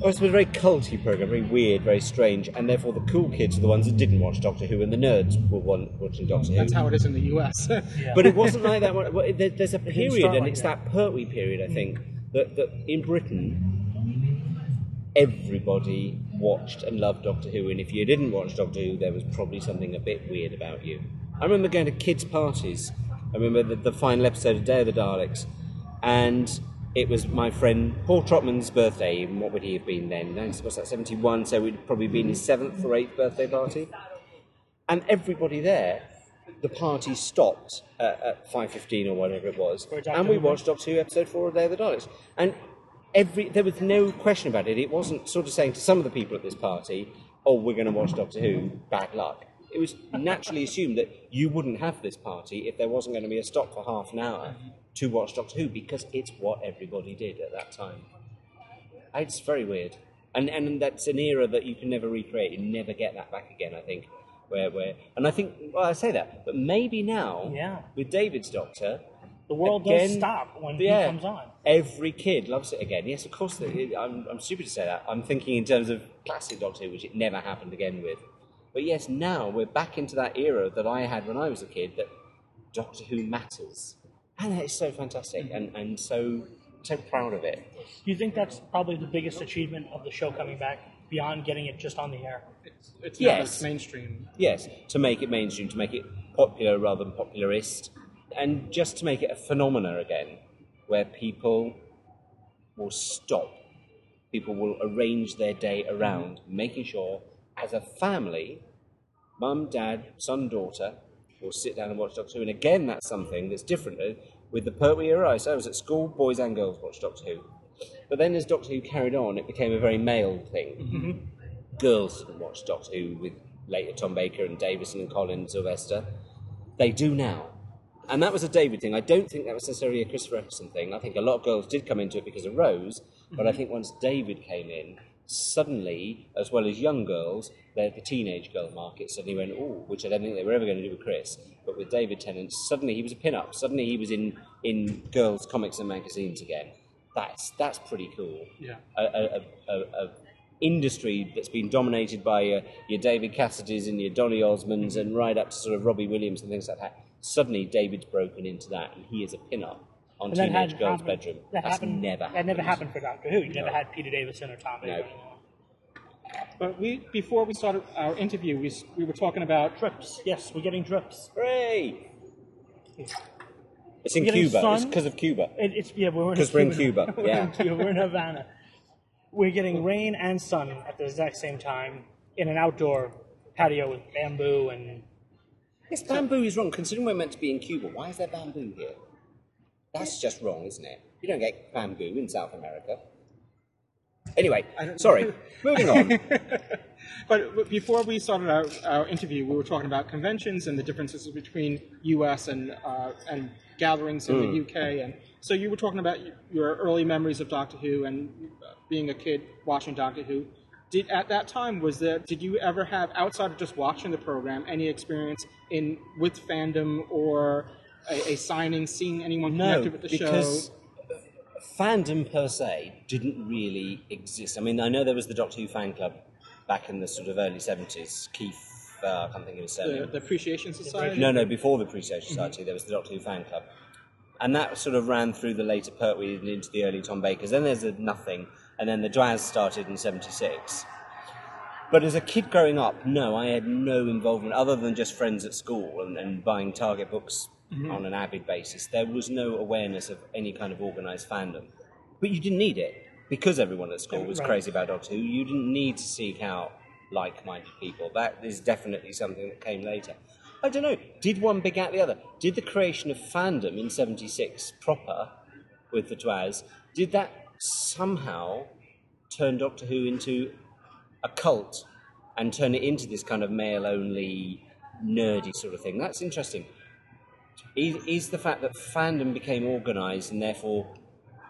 Oh, it's a very culty program, very weird, very strange, and therefore the cool kids are the ones that didn't watch Doctor Who, and the nerds were one, watching Doctor Who. That's how it is in the U.S. But it wasn't like that. Well, there- There's a period, start and like it's that. that Pertwee period, I think, that, that in Britain, everybody watched and loved Doctor Who, and if you didn't watch Doctor Who, there was probably something a bit weird about you. I remember going to kids' parties. I remember the, the final episode of Day of the Daleks, and it was my friend Paul Trotman's birthday. and What would he have been then? What's that, 71? So it'd probably been his seventh or eighth birthday party and everybody there, the party stopped at, at five fifteen or whatever it was, and we watched Doctor Who episode four of Day of the Daleks, and every there was no question about it. It wasn't sort of saying to some of the people at this party, "Oh, we're going to watch Doctor Who." Bad luck. It was naturally assumed that you wouldn't have this party if there wasn't going to be a stop for half an hour to watch Doctor Who because it's what everybody did at that time. It's very weird, and and that's an era that you can never recreate. You never get that back again. I think. Where, where, and I think, well, I say that, but maybe now, Yeah. with David's Doctor, The world again, does stop when yeah, he comes on. Every kid loves it again. Yes, of course. they- I'm, I'm stupid to say that. I'm thinking in terms of classic Doctor Who, which it never happened again with. But yes, now we're back into that era that I had when I was a kid. That Doctor Who matters, and it's so fantastic, mm-hmm. and, and so so proud of it. Do you think that's probably the biggest achievement of the show coming back beyond getting it just on the air? it's Yes. it's mainstream. Yes, to make it mainstream, to make it popular rather than popularist, and just to make it a phenomena again, where people will stop, people will arrange their day around mm-hmm. making sure, as a family, mum, dad, son, daughter, will sit down and watch Doctor Who. And again, that's something that's different. With the Pertwee era, I was at school, boys and girls watched Doctor Who. But then as Doctor Who carried on, it became a very male thing mm-hmm. girls didn't watch Doctor Who with later Tom Baker and Davison and Colin and Sylvester. They do now. And that was a David thing. I don't think that was necessarily a Christopher Eccleston thing. I think a lot of girls did come into it because of Rose, but I mm-hmm. think once David came in, suddenly, as well as young girls, the, the teenage girl market suddenly went, oh, which I don't think they were ever going to do with Chris. But with David Tennant, suddenly he was a pin-up. Suddenly he was in, in girls' comics and magazines again. that's that's pretty cool. Yeah. A, a, a, a, industry that's been dominated by your, your David Cassidys and your Donny Osmonds and right up to sort of Robbie Williams and things like that. Suddenly, David's broken into that, and he is a pin-up on And that teenage girls' happened- bedroom. That That's happened. never That never happened. happened for Doctor Who. You never No. had Peter Davison or Tom Baker. But we before we started our interview, we, we were talking about drips. Yes, we're getting drips. Hooray! It's in We're getting Cuba. It's because of Cuba. It, it's yeah, we're in 'Cause we're in Cuba, we're yeah. in Cuba. We're in Havana. We're getting rain and sun at the exact same time in an outdoor patio with bamboo and Yes, bamboo is wrong. Considering we're meant to be in Cuba, why is there bamboo here? That's just wrong, isn't it? You don't get bamboo in South America. Anyway, sorry. Moving on. But before we started our, our interview, we were talking about conventions and the differences between U.S. and uh, and gatherings in Mm. the U.K. And so you were talking about your early memories of Doctor Who and uh, being a kid watching Doctor Who. Did at that time was there? Did you ever have outside of just watching the program any experience in with fandom or a, a signing, seeing anyone No, connected with the because show? fandom per se didn't really exist. I mean, I know there was the Doctor Who fan club back in the sort of early 70s. Keith, uh, I can't think of his The, surname. the Appreciation Society. No, no, before the Appreciation Society, there was the Doctor Who fan club. And that sort of ran through the later Pertwee and into the early Tom Bakers. Then there's a nothing, and then the DWAS started in 76. But as a kid growing up, no, I had no involvement other than just friends at school and, and buying Target books Mhm. on an avid basis. There was no awareness of any kind of organised fandom. But you didn't need it. Because everyone at school was Right. crazy about Doctor Who, you didn't need to seek out like minded people. That is definitely something that came later. I don't know. Did one beget the other? Did the creation of fandom in 76 proper with the DWAS, did that somehow turn Doctor Who into a cult and turn it into this kind of male only, nerdy sort of thing? That's interesting. Is, is the fact that fandom became organised and therefore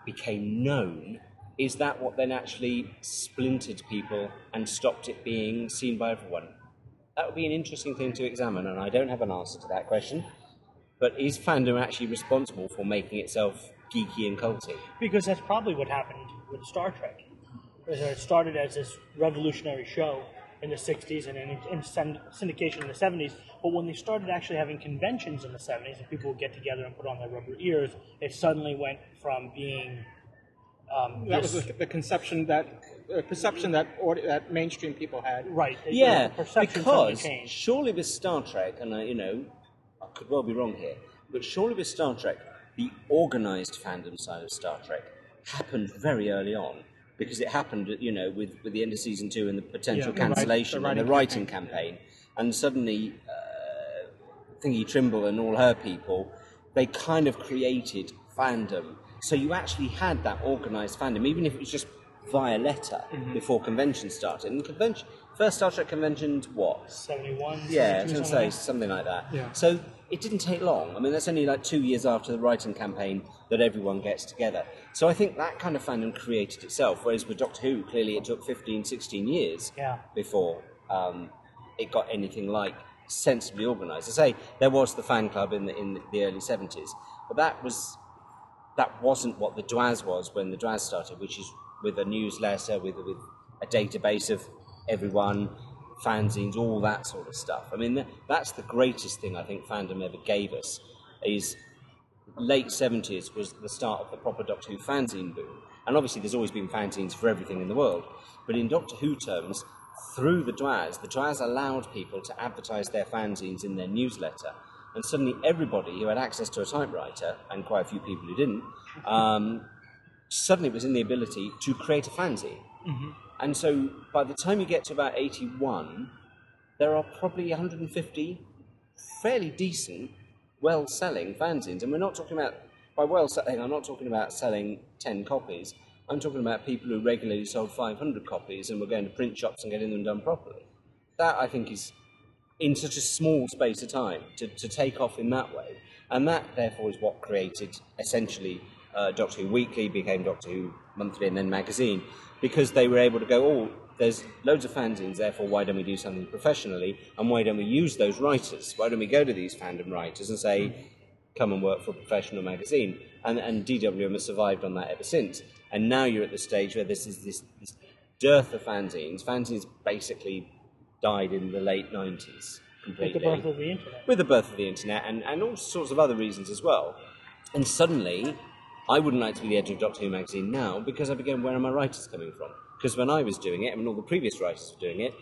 became known, is that what then actually splintered people and stopped it being seen by everyone? That would be an interesting thing to examine, and I don't have an answer to that question. But is fandom actually responsible for making itself geeky and culty? because that's probably what happened with Star Trek. It started as this revolutionary show in the 60s and in, in syndication in the 70s, but when they started actually having conventions in the 70s and people would get together and put on their rubber ears, it suddenly went from being um, That was the, the conception that uh, perception that audi- that mainstream people had. Right. Yeah, perception suddenly because surely with Star Trek, and I, you know, I could well be wrong here, but surely with Star Trek, the organised fandom side of Star Trek happened very early on because it happened, you know, with, with the end of season two and the potential Yeah, the cancellation the and the writing writing campaign, and suddenly uh, Thingy Trimble and all her people, they kind of created fandom. So you actually had that organised fandom, even if it was just via letter Mhm. before convention started. And convention, first Star Trek convention, what? 71, Yeah, I 72, was going to something say like that. something like that. Yeah. So it didn't take long. I mean, that's only like two years after the writing campaign that everyone gets together. So I think that kind of fandom created itself, whereas with Doctor Who, clearly it took 15, 16 years Yeah. before um, it got anything like sensibly organised. I say there was the fan club in the, in the early 70s, but that was that wasn't what the DWAS was when the DWAS started, which is with a newsletter, with with a database of everyone, fanzines, all that sort of stuff. I mean, that's the greatest thing I think fandom ever gave us. Is late seventies was the start of the proper Doctor Who fanzine boom, and obviously there's always been fanzines for everything in the world, but in Doctor Who terms. Through the DWAS, the DWAS allowed people to advertise their fanzines in their newsletter, and suddenly everybody who had access to a typewriter, and quite a few people who didn't, um, suddenly was in the ability to create a fanzine. Mhm. And so by the time you get to about 81, there are probably 150 fairly decent, well selling fanzines. And we're not talking about, by well selling, I'm not talking about selling 10 copies. I'm talking about people who regularly sold 500 copies and were going to print shops and getting them done properly. That, I think, is in such a small space of time to, to take off in that way. And that, therefore, is what created essentially uh, Doctor Who Weekly, became Doctor Who Monthly, and then magazine, because they were able to go, oh, there's loads of fanzines, therefore, why don't we do something professionally? And why don't we use those writers? Why don't we go to these fandom writers and say, come and work for a professional magazine? and, and DWM has survived on that ever since. And now you're at the stage where this is this, this dearth of fanzines. Fanzines basically died in the late 90s With completely the birth of the internet. with the birth of the internet and, and all sorts of other reasons as well. And suddenly, I wouldn't like to be the editor of Doctor Who magazine now because I began, where are my writers coming from? Because when I was doing it, and all the previous writers were doing it,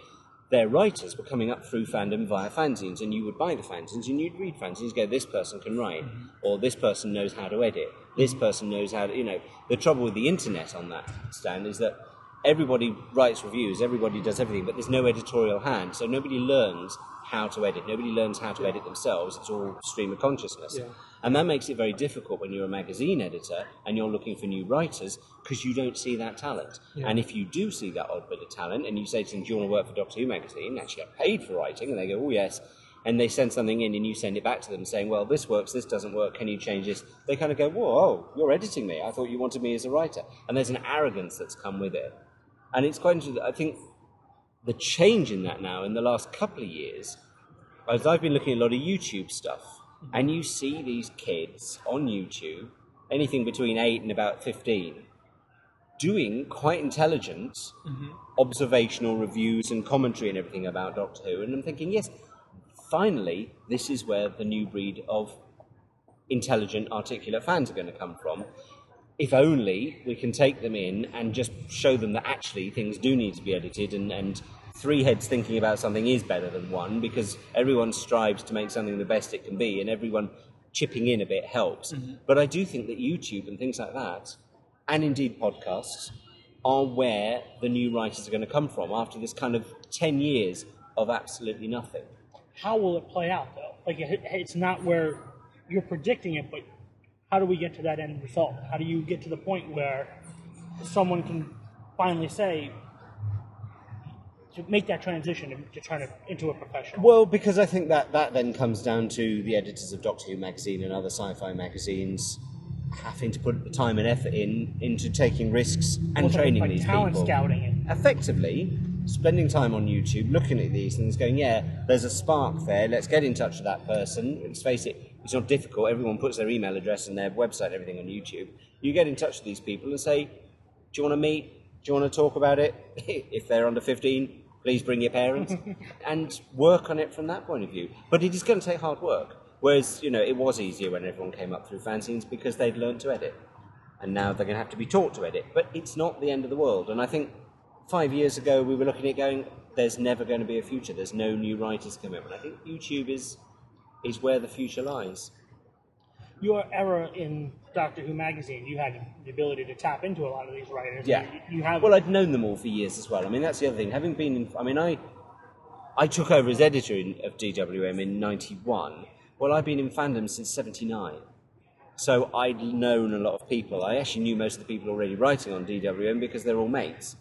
their writers were coming up through fandom via fanzines, and you would buy the fanzines and you'd read fanzines, go, this person can write, mm-hmm. or this person knows how to edit, mm-hmm. this person knows how to, you know. The trouble with the internet on that stand is that everybody writes reviews, everybody does everything, but there's no editorial hand, so nobody learns how to edit. Nobody learns how to edit themselves. It's all stream of consciousness. And that makes it very difficult when you're a magazine editor and you're looking for new writers because you don't see that talent. And if you do see that odd bit of talent and you say to them, Do you want to work for Doctor Who magazine? Actually, get paid for writing. And they go, Oh, yes. And they send something in and you send it back to them saying, Well, this works, this doesn't work, can you change this? They kind of go, Whoa, you're editing me. I thought you wanted me as a writer. And there's an arrogance that's come with it. And it's quite interesting. I think the change in that now in the last couple of years, as I've been looking at a lot of YouTube stuff, and you see these kids on YouTube, anything between 8 and about 15, doing quite intelligent mm-hmm. observational reviews and commentary and everything about Doctor Who. And I'm thinking, yes, finally, this is where the new breed of intelligent, articulate fans are going to come from. If only we can take them in and just show them that actually things do need to be edited and, and three heads thinking about something is better than one because everyone strives to make something the best it can be and everyone chipping in a bit helps. Mm-hmm. But I do think that YouTube and things like that, and indeed podcasts, are where the new writers are going to come from after this kind of 10 years of absolutely nothing. How will it play out, though? Like, it, it's not where you're predicting it, but how do we get to that end result? How do you get to the point where someone can finally say, to make that transition to turn it into a profession? Well, because I think that that then comes down to the editors of Doctor Who magazine and other sci-fi magazines having to put the time and effort in into taking risks and Almost training like these talent people. scouting it. Effectively, spending time on YouTube, looking at these things, going, "Yeah, there's a spark there. Let's get in touch with that person." Let's face it, it's not difficult. Everyone puts their email address and their website, everything on YouTube. You get in touch with these people and say, "Do you want to meet? Do you want to talk about it? if they're under 15, please bring your parents and work on it from that point of view. But it is going to take hard work. Whereas, you know, it was easier when everyone came up through fanzines because they'd learned to edit. And now they're going to have to be taught to edit. But it's not the end of the world. And I think five years ago we were looking at going, there's never going to be a future. There's no new writers coming up. And I think YouTube is, is where the future lies. Your era in Doctor Who magazine, you had the ability to tap into a lot of these writers. Yeah. You, you have. Well, I'd known them all for years as well. I mean, that's the other thing. Having been in, I mean, I, I took over as editor in, of DWM in '91. Well, I've been in fandom since '79, so I'd known a lot of people. I actually knew most of the people already writing on DWM because they're all mates.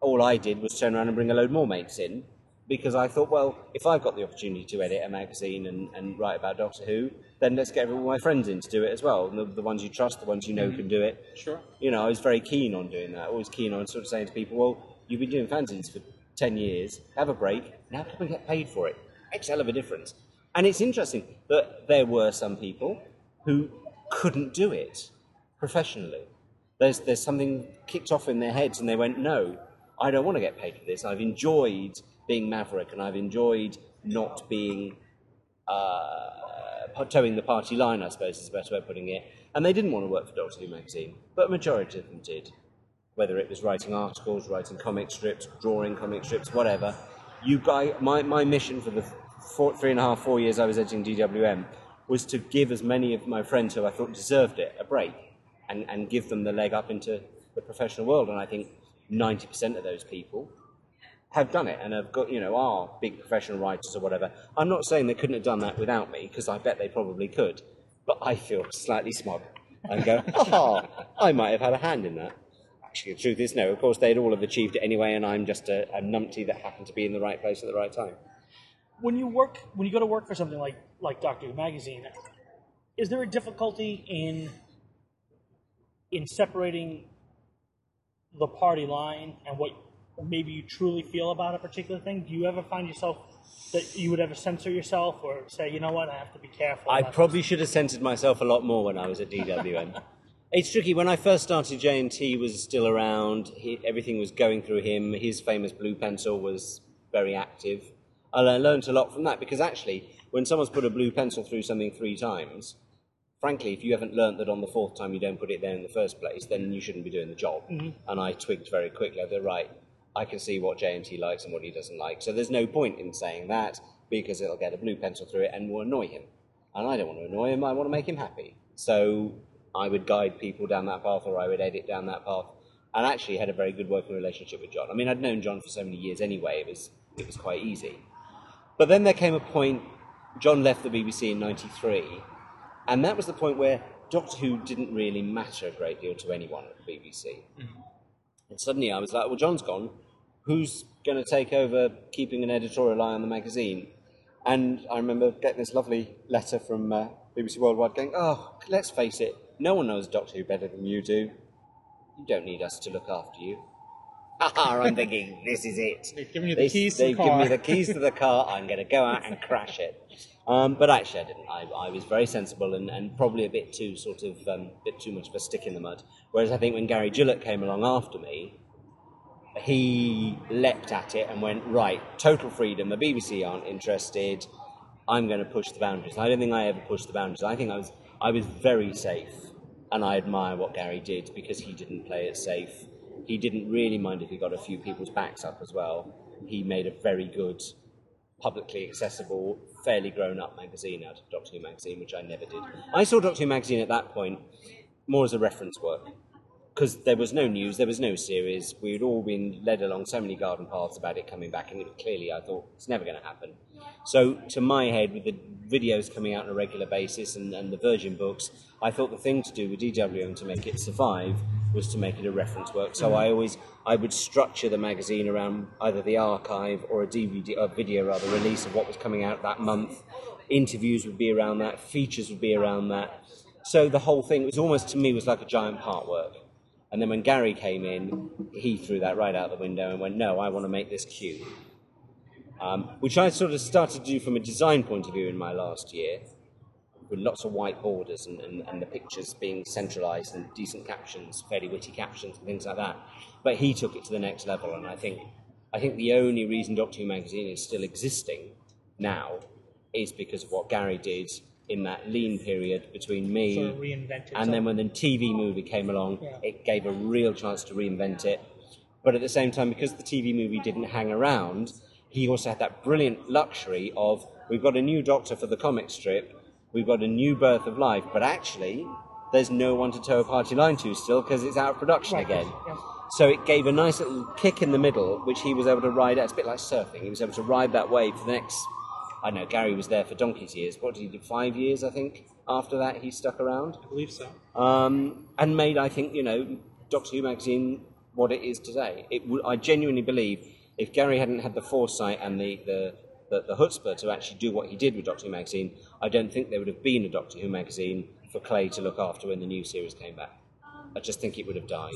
All I did was turn around and bring a load more mates in because I thought, well, if I've got the opportunity to edit a magazine and, and write about Doctor Who, then let's get all my friends in to do it as well. The, the ones you trust, the ones you know mm-hmm. can do it. Sure. You know, I was very keen on doing that. Always keen on sort of saying to people, well, you've been doing fanzines for 10 years, have a break, now come and get paid for it. Makes a hell of a difference. And it's interesting that there were some people who couldn't do it professionally. There's, there's something kicked off in their heads and they went, no, I don't want to get paid for this. I've enjoyed being Maverick and I've enjoyed not being uh, towing the party line, I suppose is a better way of putting it. And they didn't want to work for Doctor Who magazine, but a majority of them did. Whether it was writing articles, writing comic strips, drawing comic strips, whatever. You guy, my, my mission for the four, three and a half, four years I was editing DWM was to give as many of my friends who I thought deserved it a break and, and give them the leg up into the professional world. And I think 90% of those people have done it and have got, you know, are big professional writers or whatever. I'm not saying they couldn't have done that without me, because I bet they probably could. But I feel slightly smug and go, oh, I might have had a hand in that. Actually, the truth is, no, of course, they'd all have achieved it anyway, and I'm just a, a numpty that happened to be in the right place at the right time. when you work when you go to work for something like like Doctor Who magazine, is there a difficulty in in separating the party line and what maybe you truly feel about a particular thing? Do you ever find yourself that you would ever censor yourself or say, you know what, I have to be careful? I probably should have censored myself a lot more when I was at DWM. It's tricky. When I first started, JNT was still around. He, everything was going through him. His famous blue pencil was very active. And I learned a lot from that because actually, when someone's put a blue pencil through something three times, frankly, if you haven't learnt that on the fourth time you don't put it there in the first place, then you shouldn't be doing the job. Mm-hmm. And I twigged very quickly. I thought, right, I can see what JNT likes and what he doesn't like. So there's no point in saying that because it'll get a blue pencil through it and will annoy him. And I don't want to annoy him. I want to make him happy. So I would guide people down that path or I would edit down that path. And actually had a very good working relationship with John. I mean, I'd known John for so many years anyway. It was, it was quite easy. But then there came a point, John left the BBC in 93, and that was the point where Doctor Who didn't really matter a great deal to anyone at the BBC. Mm-hmm. And suddenly I was like, well, John's gone. Who's going to take over keeping an editorial eye on the magazine? And I remember getting this lovely letter from uh, BBC Worldwide going, oh, let's face it, no one knows Doctor Who better than you do. You don't need us to look after you. I'm thinking, this is it. They've given you the This- keys to the they've given me the keys to the car. I'm going to go out and crash it. Um, but actually, I didn't. I, I was very sensible and, and probably a bit too sort of um, bit too much of a stick in the mud. Whereas I think when Gary Gillatt came along after me, he leapt at it and went right, total freedom. The BBC aren't interested. I'm going to push the boundaries. I don't think I ever pushed the boundaries. I think I was I was very safe, and I admire what Gary did because he didn't play it safe. He didn't really mind if he got a few people's backs up as well. He made a very good, publicly accessible, fairly grown-up magazine out of Doctor Who magazine, which I never did. I saw Doctor Who magazine at that point more as a reference work because there was no news, there was no series. We'd all been led along so many garden paths about it coming back, and it, clearly I thought it's never going to happen. So, to my head, with the videos coming out on a regular basis and, and the Virgin books, I thought the thing to do with DW and to make it survive was to make it a reference work. So mm-hmm. I always I would structure the magazine around either the archive or a DVD, a video rather, release of what was coming out that month. Interviews would be around that, features would be around that. So the whole thing was almost to me was like a giant part work. And then when Gary came in, he threw that right out the window and went, "No, I want to make this cube," um, which I sort of started to do from a design point of view in my last year, with lots of white borders and, and, and the pictures being centralised and decent captions, fairly witty captions and things like that. But he took it to the next level, and I think I think the only reason Doctor Who magazine is still existing now is because of what Gary did in that lean period between me Sort of and then when the TV movie came along, Yeah. it gave a real chance to reinvent it. But at the same time, because the TV movie didn't hang around, he also had that brilliant luxury of we've got a new Doctor for the comic strip, we've got a new Birth of Life, but actually, there's no one to toe a party line to still because it's out of production Right, again. yeah. So it gave a nice little kick in the middle, which he was able to ride out. It's a bit like surfing. He was able to ride that wave for the next, I don't know, Gary was there for donkey's years. What did he do? Five years, I think. After that, he stuck around I believe so. um, and made, I think, you know, Doctor Who magazine what it is today. It w- I genuinely believe if Gary hadn't had the foresight and the, the, the, the chutzpah to actually do what he did with Doctor Who magazine, I don't think there would have been a Doctor Who magazine for Clay to look after when the new series came back. I just think it would have died.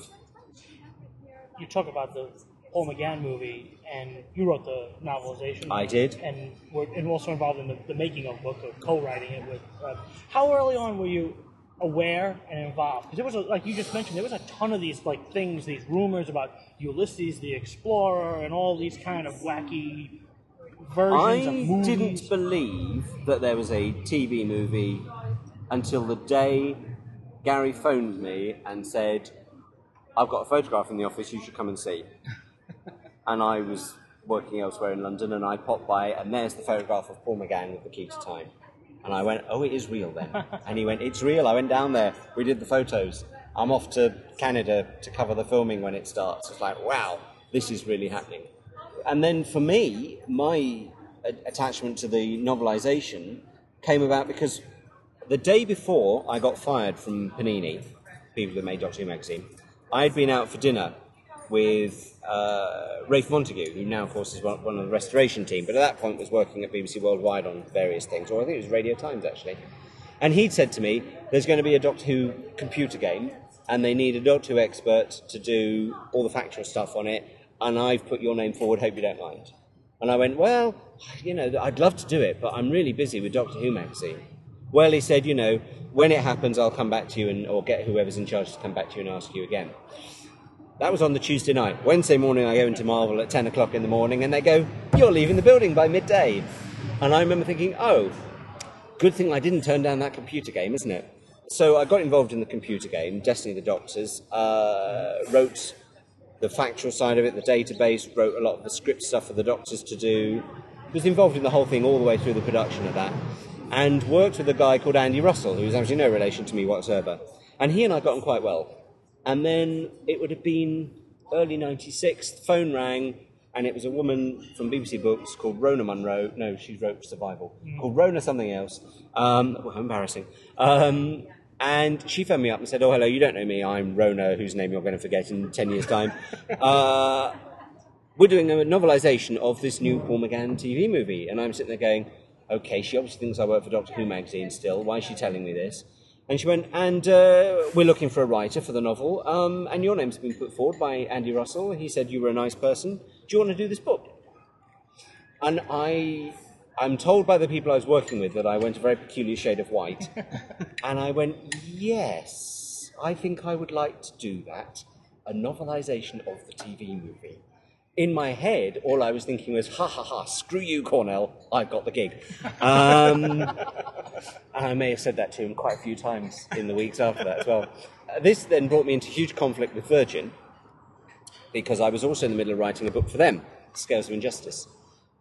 You talk about the Paul McGann movie, and you wrote the novelization. I did. and were and also involved in the, the making of the book, or co-writing it with. Uh, how early on were you aware and involved? Because there was, a, like you just mentioned, there was a ton of these like things, these rumors about Ulysses the Explorer, and all these kind of wacky versions I of movies. didn't believe that there was a TV movie until the day Gary phoned me and said, I've got a photograph in the office, you should come and see. And I was working elsewhere in London and I popped by and there's the photograph of Paul McGann with the key to time. And I went, oh, it is real then. and he went, it's real. I went down there. We did the photos. I'm off to Canada to cover the filming when it starts. It's like, wow, this is really happening. And then for me, my a- attachment to the novelization came about because the day before I got fired from Panini, people that made Doctor Who magazine, I had been out for dinner with uh, Ralph Montagu, who now, of course, is one, one of the restoration team, but at that point was working at BBC Worldwide on various things, or I think it was Radio Times actually. And he'd said to me, "There's going to be a Doctor Who computer game, and they need a Doctor Who expert to do all the factual stuff on it. And I've put your name forward. Hope you don't mind." And I went, "Well, you know, I'd love to do it, but I'm really busy with Doctor Who magazine." Well, he said, you know, when it happens, I'll come back to you and or get whoever's in charge to come back to you and ask you again. That was on the Tuesday night. Wednesday morning, I go into Marvel at 10 o'clock in the morning, and they go, You're leaving the building by midday. And I remember thinking, Oh, good thing I didn't turn down that computer game, isn't it? So I got involved in the computer game, Destiny the Doctors, uh, wrote the factual side of it, the database, wrote a lot of the script stuff for the Doctors to do, was involved in the whole thing all the way through the production of that, and worked with a guy called Andy Russell, who's actually no relation to me whatsoever. And he and I got on quite well. And then it would have been early 96, the phone rang, and it was a woman from BBC Books called Rona Munro. No, she wrote Survival. Called Rona something else. Um, well, embarrassing. Um, and she phoned me up and said, Oh, hello, you don't know me. I'm Rona, whose name you're going to forget in 10 years' time. Uh, we're doing a novelisation of this new Paul McGann TV movie. And I'm sitting there going, Okay, she obviously thinks I work for Doctor Who magazine still. Why is she telling me this? And she went, and uh, we're looking for a writer for the novel, um, and your name's been put forward by Andy Russell. He said you were a nice person. Do you want to do this book? And I, I'm told by the people I was working with that I went a very peculiar shade of white. and I went, yes, I think I would like to do that. A novelisation of the TV movie. In my head, all I was thinking was, ha ha ha, screw you, Cornell, I've got the gig. Um, and I may have said that to him quite a few times in the weeks after that as well. Uh, this then brought me into huge conflict with Virgin because I was also in the middle of writing a book for them, Scales of Injustice.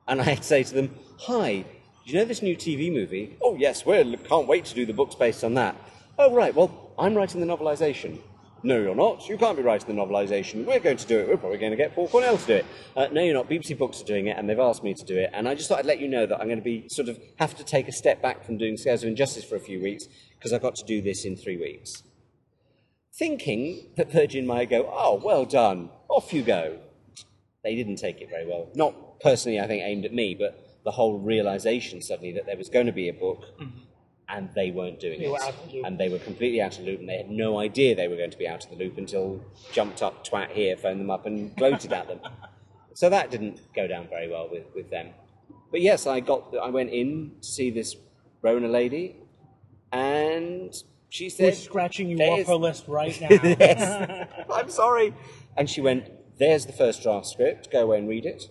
And I had to say to them, Hi, do you know this new TV movie? Oh, yes, we can't wait to do the books based on that. Oh, right, well, I'm writing the novelisation. No, you're not. You can't be writing the novelisation. We're going to do it. We're probably going to get Paul Cornell to do it. Uh, no, you're not. BBC Books are doing it, and they've asked me to do it. And I just thought I'd let you know that I'm going to be sort of have to take a step back from doing Scales of Injustice for a few weeks because I've got to do this in three weeks. Thinking that Virgin might go, oh, well done, off you go. They didn't take it very well. Not personally, I think, aimed at me, but the whole realization suddenly that there was going to be a book and they weren't doing They it. were out of the loop. And they were completely out of the loop, and they had no idea they were going to be out of the loop until jumped up twat here, phoned them up, and gloated at them. So that didn't go down very well with, with them. But yes, I got I went in to see this Rona lady, and she We're said, scratching you off her list right now. yes. I'm sorry. And she went, There's the first draft script. Go away and read it.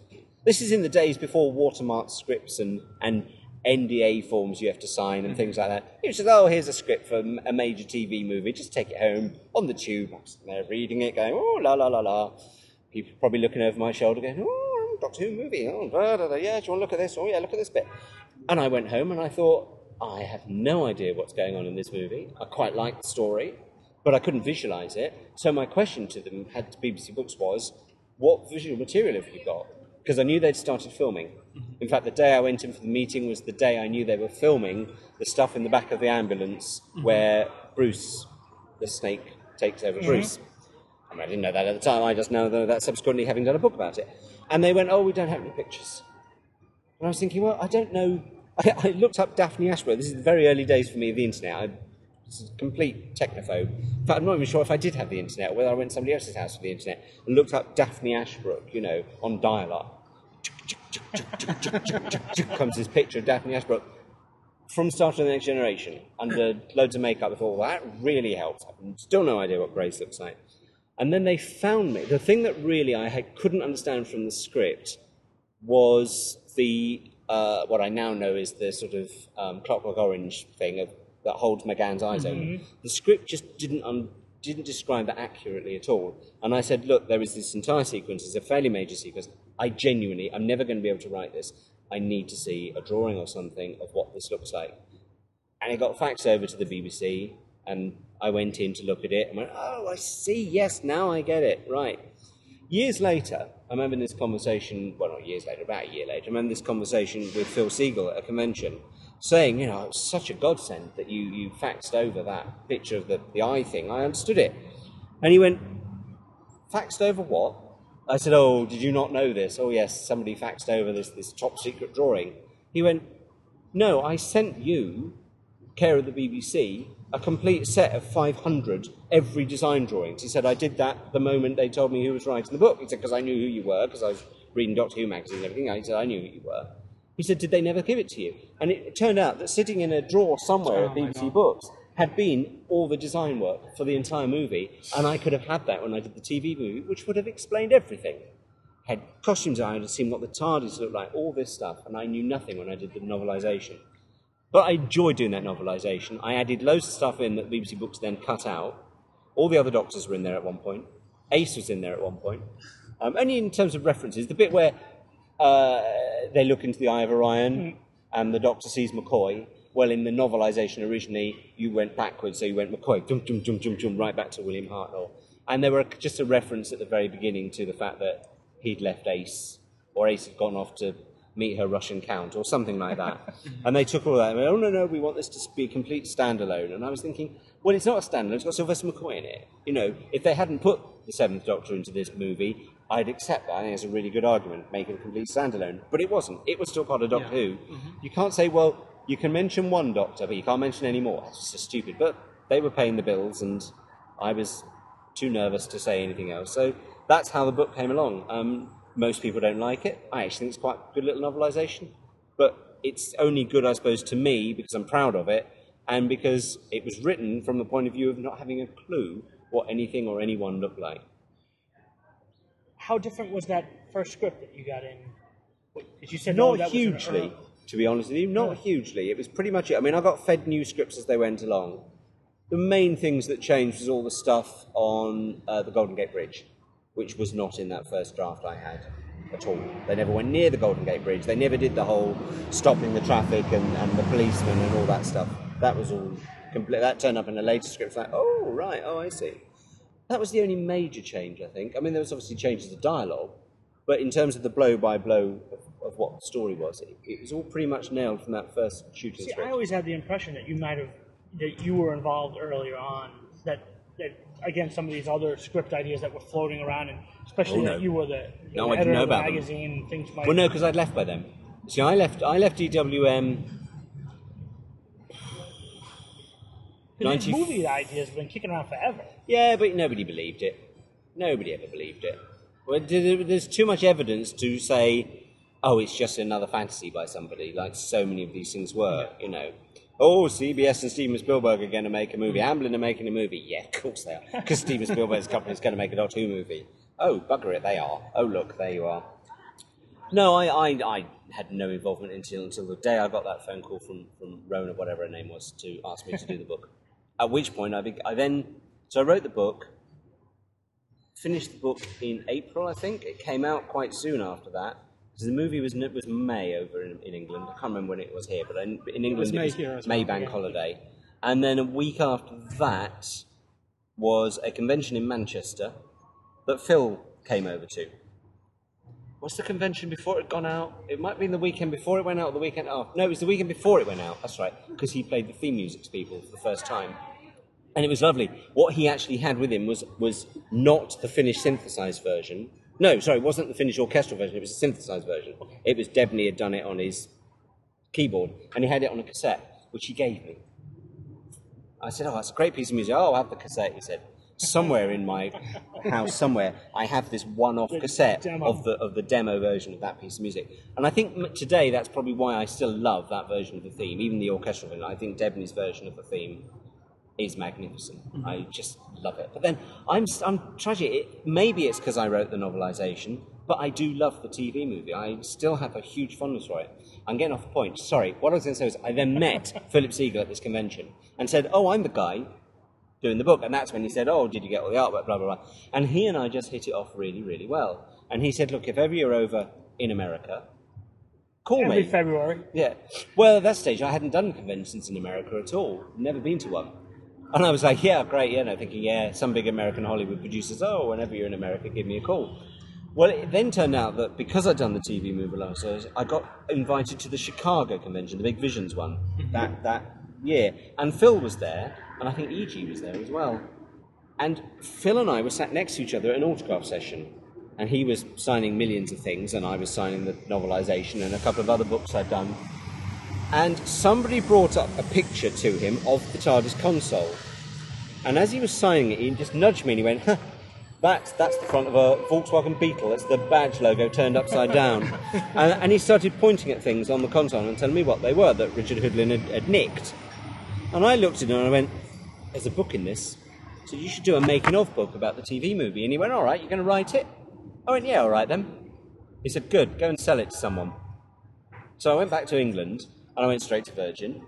This is in the days before watermarked scripts and, and NDA forms you have to sign and mm-hmm. things like that. She said, Oh, here's a script for a major TV movie. Just take it home on the tube. I'm sitting there reading it, going, Oh, la, la, la, la. People probably looking over my shoulder, going, Oh, Doctor Who movie. Oh, da, da, da. Yeah, do you want to look at this? Oh, yeah, look at this bit. And I went home and I thought, I have no idea what's going on in this movie. I quite like the story, but I couldn't visualize it. So my question to them, had to BBC Books, was, "What visual material have you got?" Because I knew they'd started filming. In fact, the day I went in for the meeting was the day I knew they were filming the stuff in the back of the ambulance mm-hmm. where Bruce, the snake, takes over mm-hmm. Bruce. I, mean, I didn't know that at the time. I just know that subsequently, having done a book about it. And they went, "Oh, we don't have any pictures." And I was thinking, well, I don't know. I, I looked up Daphne Ashbrook. This is the very early days for me of the internet. I was a complete technophobe. In fact, I'm not even sure if I did have the internet or whether I went to somebody else's house for the internet and looked up Daphne Ashbrook, you know, on dial up. Comes this picture of Daphne Ashbrook from Star Trek The Next Generation under loads of makeup. I all that really helps. I've still no idea what Grace looks like. And then they found me. The thing that really I had, couldn't understand from the script was the uh, what I now know is the sort of um, Clockwork Orange thing of, that holds McGann's eyes open. The script just didn't un- didn't describe that accurately at all. And I said, look, there is this entire sequence. It's a fairly major sequence. I genuinely, I'm never going to be able to write this. I need to see a drawing or something of what this looks like. And it got faxed over to the BBC, and I went in to look at it and went, oh, I see. Yes, now I get it. Right. Years later, I remember this conversation, well, not years later, about a year later, I remember this conversation with Phil Segal at a convention saying, you know, it was such a godsend that you, you faxed over that picture of the, the eye thing. I understood it. And he went, faxed over what? I said, oh, did you not know this? Oh, yes, somebody faxed over this, this top secret drawing. He went, no, I sent you, care of the BBC, a complete set of 500 every design drawings. He said, I did that the moment they told me who was writing the book. He said, because I knew who you were, because I was reading Doctor Who magazine and everything. He said, I knew who you were. He said, Did they never give it to you? And it turned out that sitting in a drawer somewhere oh at BBC Books had been all the design work for the entire movie, and I could have had that when I did the TV movie, which would have explained everything. Had costumes I had seen what the TARDIS looked like, all this stuff, and I knew nothing when I did the novelisation. But I enjoyed doing that novelisation. I added loads of stuff in that BBC Books then cut out. All the other doctors were in there at one point. Ace was in there at one point. Um, only in terms of references, the bit where uh, they look into the Eye of Orion and the Doctor sees McCoy. Well, in the novelisation originally, you went backwards, so you went McCoy, jump, jump, jump, jump, jump, right back to William Hartnell. And there were just a reference at the very beginning to the fact that he'd left Ace, or Ace had gone off to meet her Russian count, or something like that. and they took all that and went, oh, no, no, we want this to be a complete standalone. And I was thinking, well, it's not a standalone, it's got Sylvester McCoy in it. You know, if they hadn't put the Seventh Doctor into this movie, I'd accept that. I think it's a really good argument, make it a complete standalone. But it wasn't. It was still part of Doctor Who. Mm-hmm. You can't say, well, you can mention one Doctor, but you can't mention any more. It's just stupid. But they were paying the bills, and I was too nervous to say anything else. So that's how the book came along. Um, most people don't like it. I actually think it's quite a good little novelisation. But it's only good, I suppose, to me because I'm proud of it and because it was written from the point of view of not having a clue what anything or anyone looked like. How different was that first script that you got in? As you said, Not hugely, to be honest with you. Not hugely. It was pretty much it. I mean, I got fed new scripts as they went along. The main things that changed was all the stuff on uh, the Golden Gate Bridge, which was not in that first draft I had at all. They never went near the Golden Gate Bridge. They never did the whole stopping the traffic and, and the policemen and all that stuff. That was all complete. That turned up in a later script. Like, oh right, oh I see. That was the only major change, I think. I mean, there was obviously changes of dialogue, but in terms of the blow by blow of, what the story was, it, it was all pretty much nailed from that first shooting See. I always had the impression that you might have that you were involved earlier on. That that again, some of these other script ideas that were floating around, and especially Oh, no. that you were the, No, the I didn't editor of the about them. Things might. Well, no, because I'd left by then. See, I left. I left DWM. 90 movie ideas have been kicking around forever. Yeah, but nobody believed it. Nobody ever believed it. Well, there's too much evidence to say, oh, it's just another fantasy by somebody, like so many of these things were, you know. Oh, CBS and Steven Spielberg are going to make a movie. Mm. Amblin are making a movie. Yeah, of course they are. Because Steven Spielberg's company is going to make a Doctor Who movie. Oh, bugger it, they are. Oh, look, there you are. No, I, I, I had no involvement until until the day I got that phone call from, from Rona, whatever her name was, to ask me to do the book. At which point I, be, I then so I wrote the book, finished the book in April, I think. It came out quite soon after that. Because the movie was was May over in, in England. I can't remember when it was here, but in, in England was May here as May well, Bank yeah. holiday. And then a week after that was a convention in Manchester that Phil came over to. What's the convention before it gone out? It might have been the weekend before it went out or the weekend after. No, it was the weekend before it went out. That's right, because he played the theme music to people for the first time. And it was lovely. What he actually had with him was, was not the finished synthesized version. No, sorry, it wasn't the finished orchestral version, it was a synthesized version. It was Debney had done it on his keyboard, and he had it on a cassette, which he gave me. I said, Oh, that's a great piece of music. Oh, I'll have the cassette, he said. Somewhere in my house, somewhere, I have this one off cassette demo. of the, of the demo version of that piece of music. And I think today that's probably why I still love that version of the theme, even the orchestral version. I think Debney's version of the theme is magnificent. Mm-hmm. I just love it. But then I'm, I'm tragic. It, maybe it's because I wrote the novelization, but I do love the TV movie. I still have a huge fondness for it. I'm getting off the point. Sorry. What I was going to say was I then met Philip Segal at this convention and said, "Oh, I'm the guy doing the book." And that's when he said, "Oh, did you get all the artwork?" Blah blah blah. And he and I just hit it off really, really well. And he said, "Look, if ever you're over in America." Call Every me. February. Yeah. Well, at that stage, I hadn't done conventions in America at all. Never been to one. And I was like, yeah, great, yeah, no, thinking, yeah, some big American Hollywood producers, oh, whenever you're in America, give me a call. Well, it then turned out that because I'd done the TV movie last year, I got invited to the Chicago convention, the Big Visions one, that, that year. And Phil was there, and I think E.G. was there as well. And Phil and I were sat next to each other at an autograph session. And he was signing millions of things, and I was signing the novelization and a couple of other books I'd done. And somebody brought up a picture to him of the TARDIS console. And as he was signing it, he just nudged me and he went, huh, That's that's the front of a Volkswagen Beetle. It's the badge logo turned upside down. and, and he started pointing at things on the console and telling me what they were that Richard Hudolin had, had nicked. And I looked at him and I went, "There's a book in this, so you should do a making of book about the TV movie." And he went, "All right, you're going to write it?" I went, "Yeah, all right then." He said, "Good, go and sell it to someone." So I went back to England and I went straight to Virgin.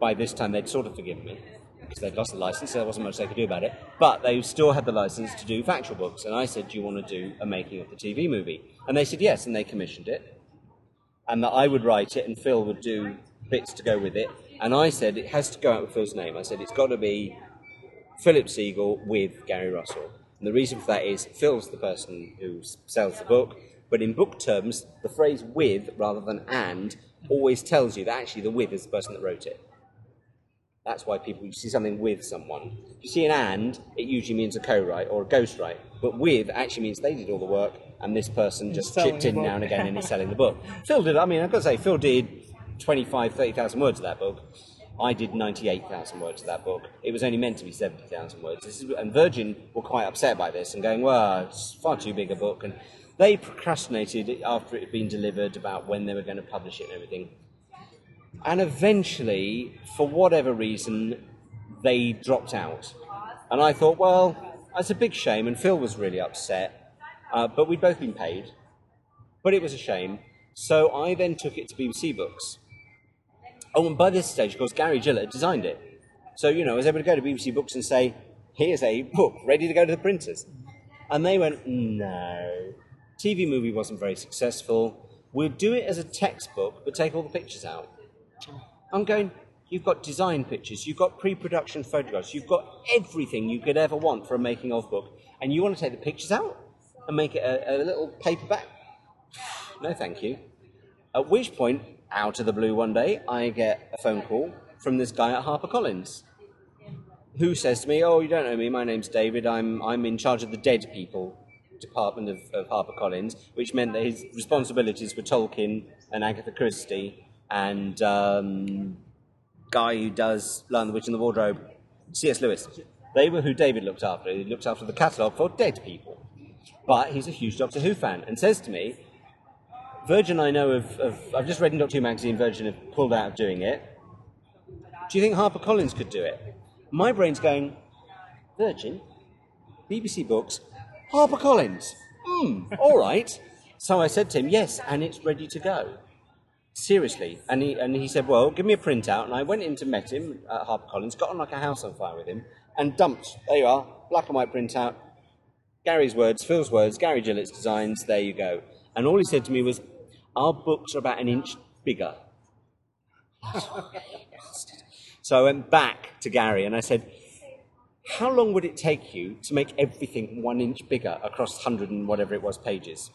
By this time, they'd sort of forgiven me because they'd lost the license, so there wasn't much they could do about it. But they still had the license to do factual books. And I said, Do you want to do a making of the TV movie? And they said yes, and they commissioned it. And that I would write it and Phil would do bits to go with it. And I said, It has to go out with Phil's name. I said, It's got to be Philip Segal with Gary Russell. And the reason for that is Phil's the person who sells the book, but in book terms, the phrase with rather than and always tells you that actually the with is the person that wrote it. That's why people you see something with someone. If you see an and, it usually means a co-write or a ghost write. But with actually means they did all the work and this person just chipped in now and again and is selling the book. Phil did, I mean, I've got to say, Phil did 25, 30,000 words of that book. I did 98,000 words of that book. It was only meant to be 70,000 words. This is, and Virgin were quite upset by this and going, well, it's far too big a book. And they procrastinated after it had been delivered about when they were going to publish it and everything. And eventually, for whatever reason, they dropped out. And I thought, well, that's a big shame. And Phil was really upset. Uh, but we'd both been paid. But it was a shame. So I then took it to BBC Books. Oh, and by this stage, of course, Gary Gillatt designed it. So, you know, I was able to go to BBC Books and say, here's a book ready to go to the printers. And they went, no. TV movie wasn't very successful. We'll do it as a textbook, but take all the pictures out. I'm going, you've got design pictures, you've got pre production photographs, you've got everything you could ever want for a making of book, and you want to take the pictures out and make it a, a little paperback? No, thank you. At which point, out of the blue one day, I get a phone call from this guy at HarperCollins who says to me, Oh, you don't know me, my name's David, I'm, I'm in charge of the dead people department of, of HarperCollins, which meant that his responsibilities were Tolkien and Agatha Christie and um, guy who does Lion the Witch and the Wardrobe, C.S. Lewis. They were who David looked after. He looked after the catalogue for dead people. But he's a huge Doctor Who fan and says to me, Virgin, I know of, of I've just read in Doctor Who magazine, Virgin have pulled out of doing it. Do you think HarperCollins could do it? My brain's going, Virgin, BBC Books, HarperCollins. Hmm, all right. So I said to him, yes, and it's ready to go. Seriously. And he, and he said, well, give me a printout. And I went in to meet him at HarperCollins, got on like a house on fire with him, and dumped, there you are, black and white printout, Gary's words, Phil's words, Gary Gillatt's designs, there you go. And all he said to me was, our books are about an inch bigger. so I went back to Gary and I said, how long would it take you to make everything one inch bigger across 100 and whatever it was pages?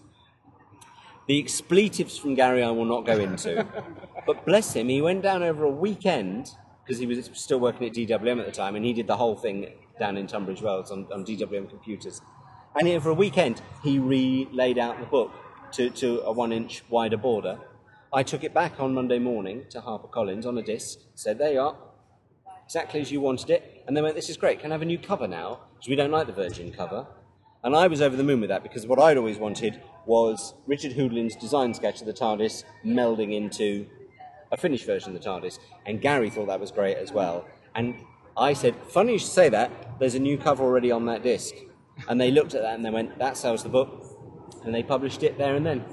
The expletives from Gary I will not go into. but bless him, he went down over a weekend because he was still working at DWM at the time and he did the whole thing down in Tunbridge Wells on, on DWM computers. And over a weekend, he re laid out the book to, to a one inch wider border. I took it back on Monday morning to HarperCollins on a disc, said, There you are, exactly as you wanted it. And they went, This is great, can I have a new cover now? Because we don't like the Virgin cover. And I was over the moon with that because what I'd always wanted was Richard Hudolin's design sketch of the TARDIS melding into a finished version of the TARDIS. And Gary thought that was great as well. And I said, Funny you should say that, there's a new cover already on that disc. And they looked at that and they went, That sells the book. And they published it there and then.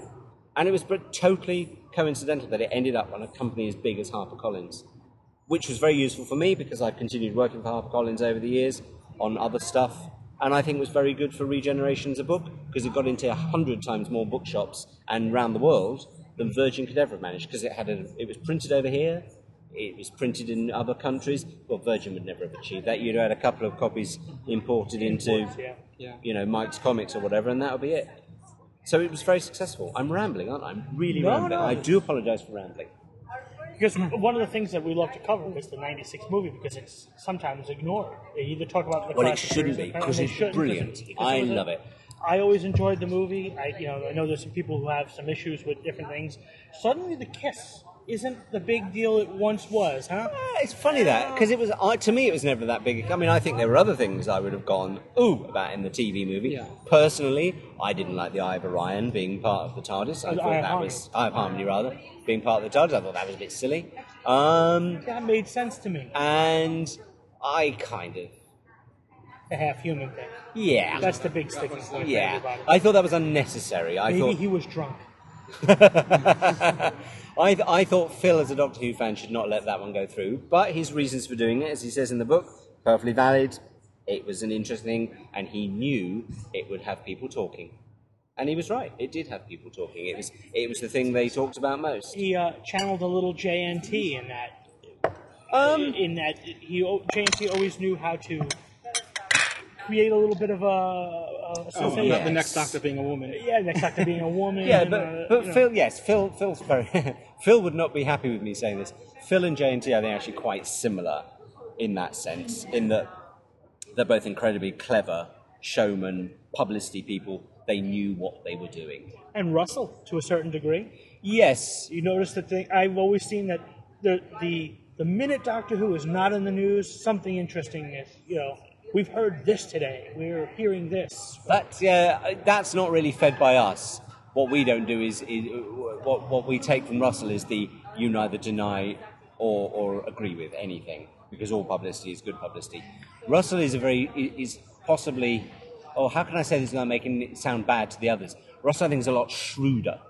And it was totally coincidental that it ended up on a company as big as HarperCollins, which was very useful for me because I've continued working for HarperCollins over the years on other stuff. And I think it was very good for regeneration as a book because it got into a hundred times more bookshops and around the world than Virgin could ever have managed because it had a, it was printed over here, it was printed in other countries. Well, Virgin would never have achieved that. You'd had a couple of copies imported into, yeah. you know, Mike's Comics or whatever, and that would be it. So it was very successful. I'm rambling, aren't I? I'm really No, rambling. no. I do apologise for rambling. Because one of the things that we love to cover is the '96 movie because it's sometimes ignored. They either talk about the Well, it shouldn't be, because it's shouldn't, brilliant. because I love it. I always enjoyed the movie. I, you know, I know there's some people who have some issues with different things. Suddenly, the kiss isn't the big deal it once was, huh? It's funny that because it was I, to me it was never that big. I mean, I think there were other things I would have gone ooh about in the TV movie. Yeah. Personally, I didn't like the Eye of Orion being part of the TARDIS. I The thought Eye that Harmony. was Eye of Harmony rather being part of the TARDIS. I thought that was a bit silly. Um, That made sense to me. and I kind of The half human thing. yeah That's the big sticking point. yeah. I thought that was unnecessary. I Maybe thought he was drunk. I, th- I thought Phil, as a Doctor Who fan, should not let that one go through. But his reasons for doing it, as he says in the book, perfectly valid. It was an interesting, and he knew it would have people talking. And he was right. It did have people talking. It was it was the thing they talked about most. He uh, channeled a little JNT in that. Um, in that he JNT always knew how to create a little bit of a. a Oh, sensation. about the next Doctor being a woman. Yeah, next Doctor being a woman. Yeah, uh, but, but you know. Phil, yes, Phil, Phil's very. Phil would not be happy with me saying this. Phil and JNT, I think, are actually quite similar in that sense, in that they're both incredibly clever showmen, publicity people. They knew what they were doing. and Russell to a certain degree. Yes, You notice the thing. I've always seen that the the the minute Doctor Who is not in the news, something interesting is. You know, we've heard this today. We're hearing this. That's yeah. Uh, that's not really fed by us. What we don't do is, is what what we take from Russell is the you neither deny or or agree with anything because all publicity is good publicity. Russell is a very is possibly. Oh, how can I say this without making it sound bad to the others? Russell, I think, is a lot shrewder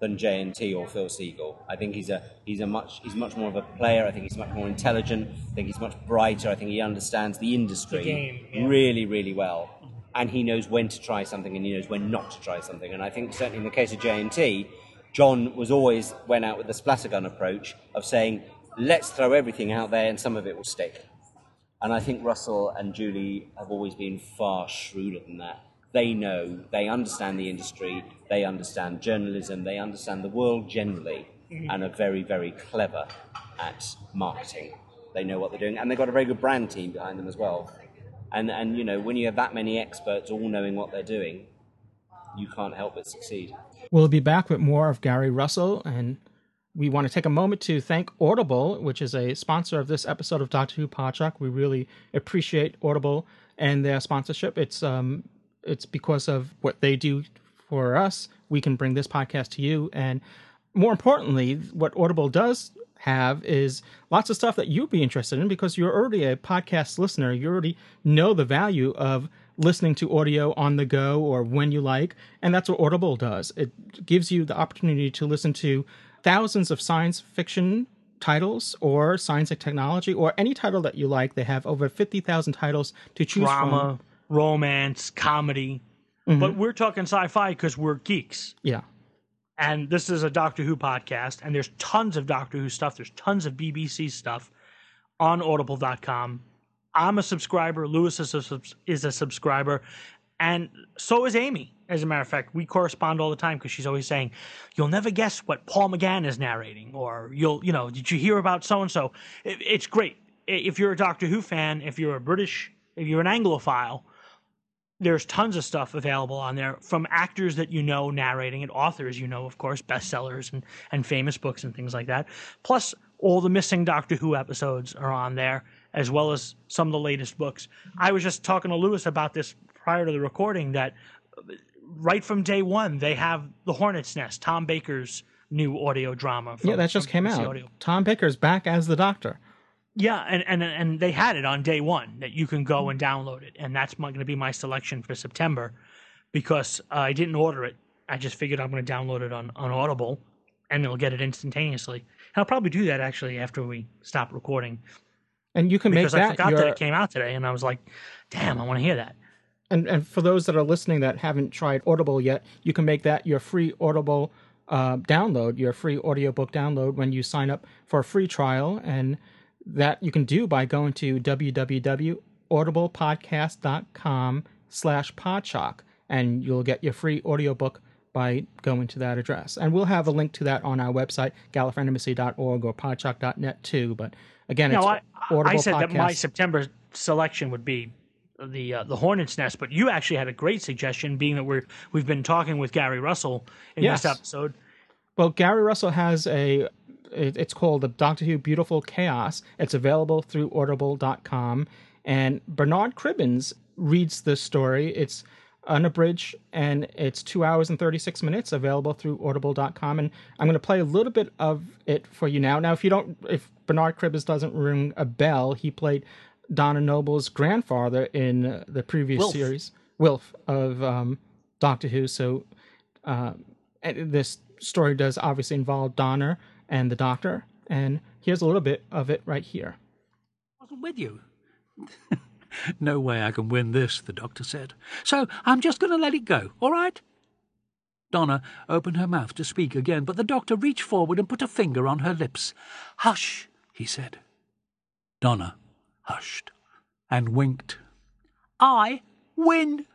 than JNT or Phil Segal. I think he's a he's a much he's much more of a player. I think he's much more intelligent. I think he's much brighter. I think he understands the industry The game, yeah. really really well, and he knows when to try something and he knows when not to try something. And I think certainly in the case of JNT, John was always went out with the splattergun approach of saying, let's throw everything out there and some of it will stick. And I think Russell and Julie have always been far shrewder than that. They know, they understand the industry, they understand journalism, they understand the world generally, and are very, very clever at marketing. They know what they're doing, and they've got a very good brand team behind them as well. And, and you know, when you have that many experts all knowing what they're doing, you can't help but succeed. We'll be back with more of Gary Russell, and we want to take a moment to thank Audible, which is a sponsor of this episode of Doctor Who Podshock. We really appreciate Audible and their sponsorship. It's um, it's because of what they do for us, we can bring this podcast to you, and more importantly, what Audible does have is lots of stuff that you'd be interested in because you're already a podcast listener. You already know the value of listening to audio on the go or when you like. And that's what Audible does. It gives you the opportunity to listen to thousands of science fiction titles or science and technology or any title that you like. They have over 50,000 titles to choose Drama, from. Romance, comedy. Mm-hmm. But we're talking sci-fi because we're geeks. Yeah. and this is a Doctor Who podcast, and there's tons of Doctor Who stuff. There's tons of BBC stuff on Audible.com. I'm a subscriber. Louis is a, subs- is a subscriber, and so is Amy. As a matter of fact, we correspond all the time because she's always saying, "You'll never guess what Paul McGann is narrating," or "You'll, you know, did you hear about so and so?" It's great if you're a Doctor Who fan. If you're a British, if you're an Anglophile, there's tons of stuff available on there from actors that you know narrating it, authors you know, of course, bestsellers and, and famous books and things like that. Plus, all the missing Doctor Who episodes are on there, as well as some of the latest books. I was just talking to Louis about this prior to the recording that right from day one, they have The Hornet's Nest, Tom Baker's new audio drama. From, Yeah, that just came out. Audio. Tom Baker's back as the Doctor. Yeah, and, and and they had it on day one that you can go and download it, and that's going to be my selection for September, because uh, I didn't order it. I just figured I'm going to download it on on Audible, and it'll get it instantaneously. And I'll probably do that actually after we stop recording, And you can make that. because I forgot your that it came out today, and I was like, "Damn, I want to hear that." and and for those that are listening that haven't tried Audible yet, you can make that your free Audible uh, download, your free audiobook download when you sign up for a free trial, and that you can do by going to www.audiblepodcast.com slash podshock, and you'll get your free audiobook by going to that address. And we'll have a link to that on our website, gallifreyanembassy.org or podshock.net too. But again, No, it's I, Audible I said that my September selection would be the uh, the Hornet's Nest, but you actually had a great suggestion, being that we're we've been talking with Gary Russell in Yes. this episode. Well, Gary Russell has a it, it's called the Doctor Who Beautiful Chaos. It's available through Audible.com, and Bernard Cribbins reads the story. It's unabridged and it's two hours and 36 minutes available through audible.com and i'm going to play a little bit of it for you now now if you don't if bernard cribbins doesn't ring a bell he played donna noble's grandfather in the previous Wilf. series wilf of um, doctor who so uh, this story does obviously involve donna and the doctor and here's a little bit of it right here wasn't with you. no way I can win this, the doctor said. So I'm just going to let it go, all right? Donna opened her mouth to speak again, but the doctor reached forward and put a finger on her lips. Hush, he said. Donna hushed and winked. I win!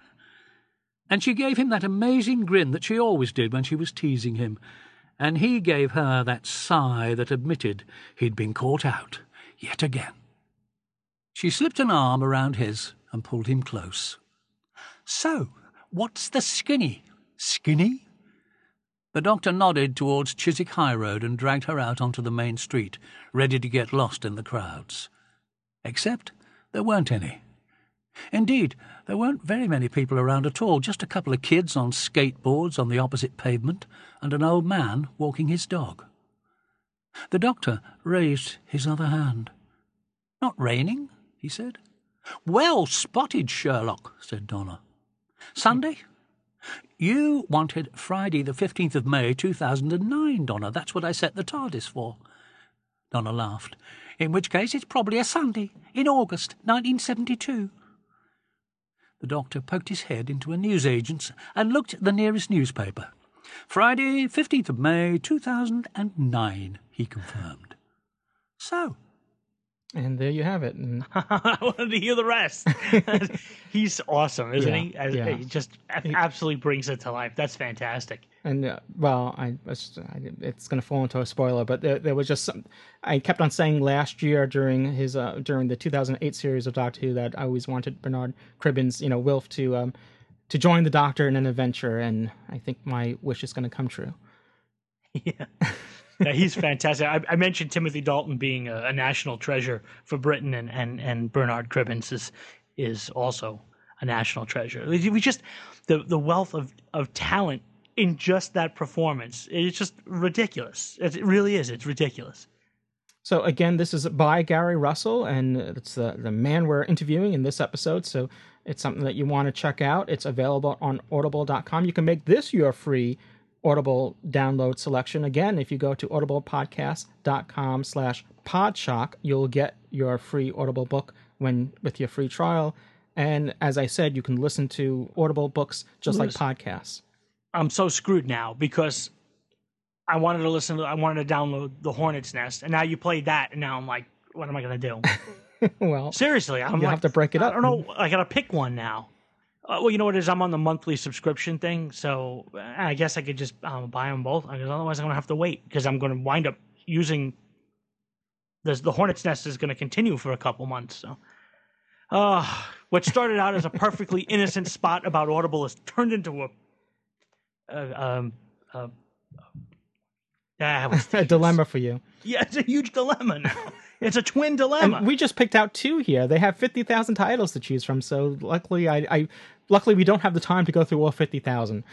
And she gave him that amazing grin that she always did when she was teasing him, and he gave her that sigh that admitted he'd been caught out yet again. She slipped an arm around his and pulled him close. So, what's the skinny? Skinny? The doctor nodded towards Chiswick High Road and dragged her out onto the main street, ready to get lost in the crowds. Except there weren't any. Indeed, there weren't very many people around at all, just a couple of kids on skateboards on the opposite pavement and an old man walking his dog. The doctor raised his other hand. Not raining? he said. Well spotted, Sherlock, said Donna. Sunday? You wanted Friday the 15th of May, 2009, Donna. That's what I set the TARDIS for. Donna laughed. In which case it's probably a Sunday, in August, 1972. The doctor poked his head into a newsagent's and looked at the nearest newspaper. Friday, 15th of May, 2009, he confirmed. So, and there you have it I wanted to hear the rest. He's awesome, isn't Yeah, he? As, yeah. He just absolutely brings it to life. That's fantastic. And uh, well, I, I it's going to fall into a spoiler, but there, there was just some. I kept on saying last year during his uh, during the 2008 series of Doctor Who that I always wanted Bernard Cribbins, you know, Wilf to um to join the Doctor in an adventure, and I think my wish is going to come true. Yeah. Yeah, he's fantastic. I, I mentioned Timothy Dalton being a, a national treasure for Britain, and, and, and Bernard Cribbins is is also a national treasure. We just the the wealth of, of talent in just that performance. It's just ridiculous. It, really is. It's ridiculous. So again, this is by Gary Russell, and it's the the man we're interviewing in this episode. So it's something that you want to check out. It's available on Audible.com. You can make this your free Audible download selection. Again, if you go to audiblepodcast.com slash podshock, you'll get your free Audible book when with your free trial. And as I said, you can listen to Audible books just like podcasts. I'm so screwed now because I wanted to listen to, I wanted to download the Hornet's Nest, and now you played that, and now I'm like, what am I gonna do? well, Seriously, I'm You'll like, have to break it up. I don't know. I gotta pick one now. Uh, well, you know what it is? I'm on the monthly subscription thing, so uh, I guess I could just um, buy them both. Because otherwise, I'm gonna have to wait because I'm gonna wind up using this. The Hornet's Nest is gonna continue for a couple months. So, uh, what started out as a perfectly innocent spot about Audible has turned into a, a um, a, ah, what's a dilemma for you. yeah, it's a huge dilemma now. It's a twin dilemma. And we just picked out two here. They have fifty thousand titles to choose from. So luckily, I, I luckily we don't have the time to go through all fifty thousand.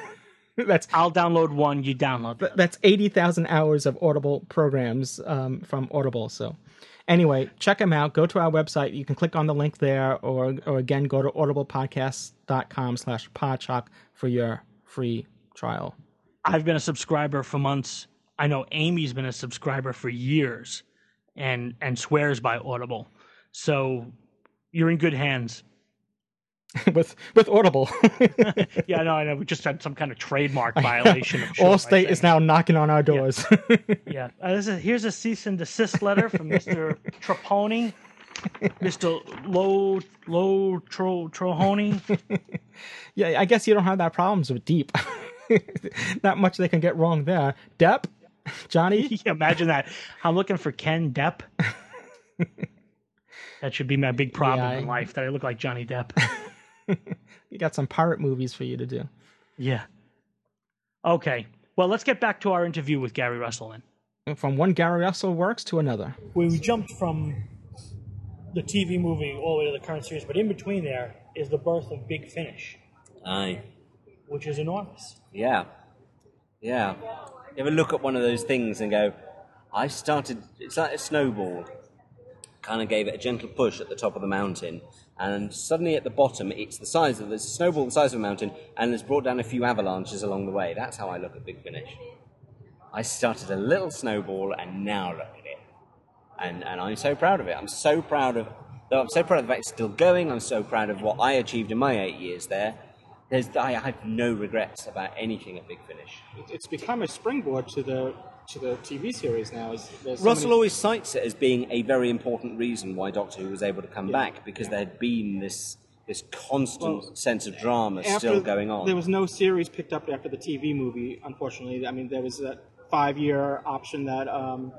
that's I'll download one. You download. that's eighty thousand hours of Audible programs um, from Audible. So anyway, check them out. Go to our website. You can click on the link there, or or again go to podshock for your free trial. I've been a subscriber for months. I know Amy's been a subscriber for years and and swears by Audible. So you're in good hands. with with Audible. Yeah, no, I know. We just had some kind of trademark violation. Sure, Allstate is now knocking on our doors. Yeah. Uh, this is, here's a cease and desist letter from Mr. Trapani. Mr. Low Low Tro Trohoni. yeah, I guess you don't have that problems with Deep. Not much they can get wrong there. Depp, Johnny. Yeah, imagine that. I'm looking for Ken Depp. that should be my big problem Yeah, I- in life. That I look like Johnny Depp. You got some pirate movies for you to do. Yeah. Okay. Well, let's get back to our interview with Gary Russell then. Uh, from one Gary Russell works to another. we jumped from the TV movie all the way to the current series, but in between there is the birth of Big Finish, Aye. which is enormous. Yeah. Yeah. You ever look at one of those things and go, I started, it's like a snowball. Kind of gave it a gentle push at the top of the mountain, and suddenly at the bottom, it's the size of, there's a snowball the size of a mountain, and it's brought down a few avalanches along the way. That's how I look at Big Finish. I started a little snowball, and now look at it. And, and I'm so proud of it. I'm so proud of, though I'm so proud of the fact it's still going, I'm so proud of what I achieved in my eight years there. There's, I have no regrets about anything at Big Finish. It's become a springboard to the to the TV series now. Is there's so Russell many- always cites it as being a very important reason why Doctor Who was able to come back because there had been this this constant Well, sense of drama still going on. There was no series picked up after the TV movie, unfortunately. I mean, there was that five-year option that um,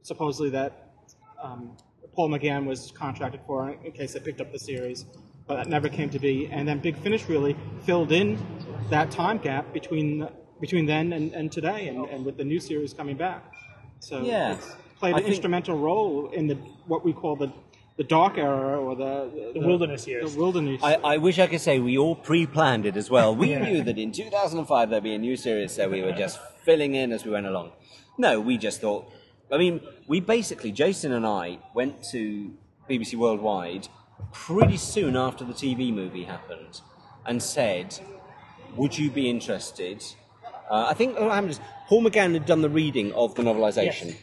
supposedly that um, Paul McGann was contracted for in case they picked up the series, but that never came to be. And then Big Finish really filled in that time gap between between then and, and today, and, and with the new series coming back. So Yeah. it's played I an think- instrumental role in the what we call the the dark era or the The wilderness years. The wilderness. I, I wish I could say we all pre-planned it as well. We knew that in 2005 there'd be a new series, so we were just filling in as we went along. No, we just thought. I mean, we basically, Jason and I went to BBC Worldwide pretty soon after the TV movie happened, and said, "Would you be interested?" Uh, I think what happened is Paul McGann had done the reading of the novelisation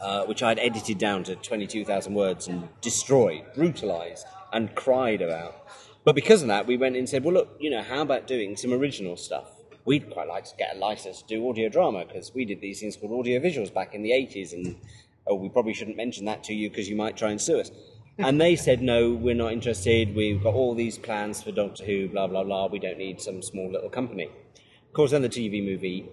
uh, which I'd edited down to 22,000 words and destroyed, brutalized, and cried about. But because of that, we went and said, well, look, you know, how about doing some original stuff? We'd quite like to get a license to do audio drama because we did these things called audio visuals back in the 80s, and oh, we probably shouldn't mention that to you because you might try and sue us. And they said, no, we're not interested. We've got all these plans for Doctor Who, blah, blah, blah. We don't need some small little company. Course, then the TV movie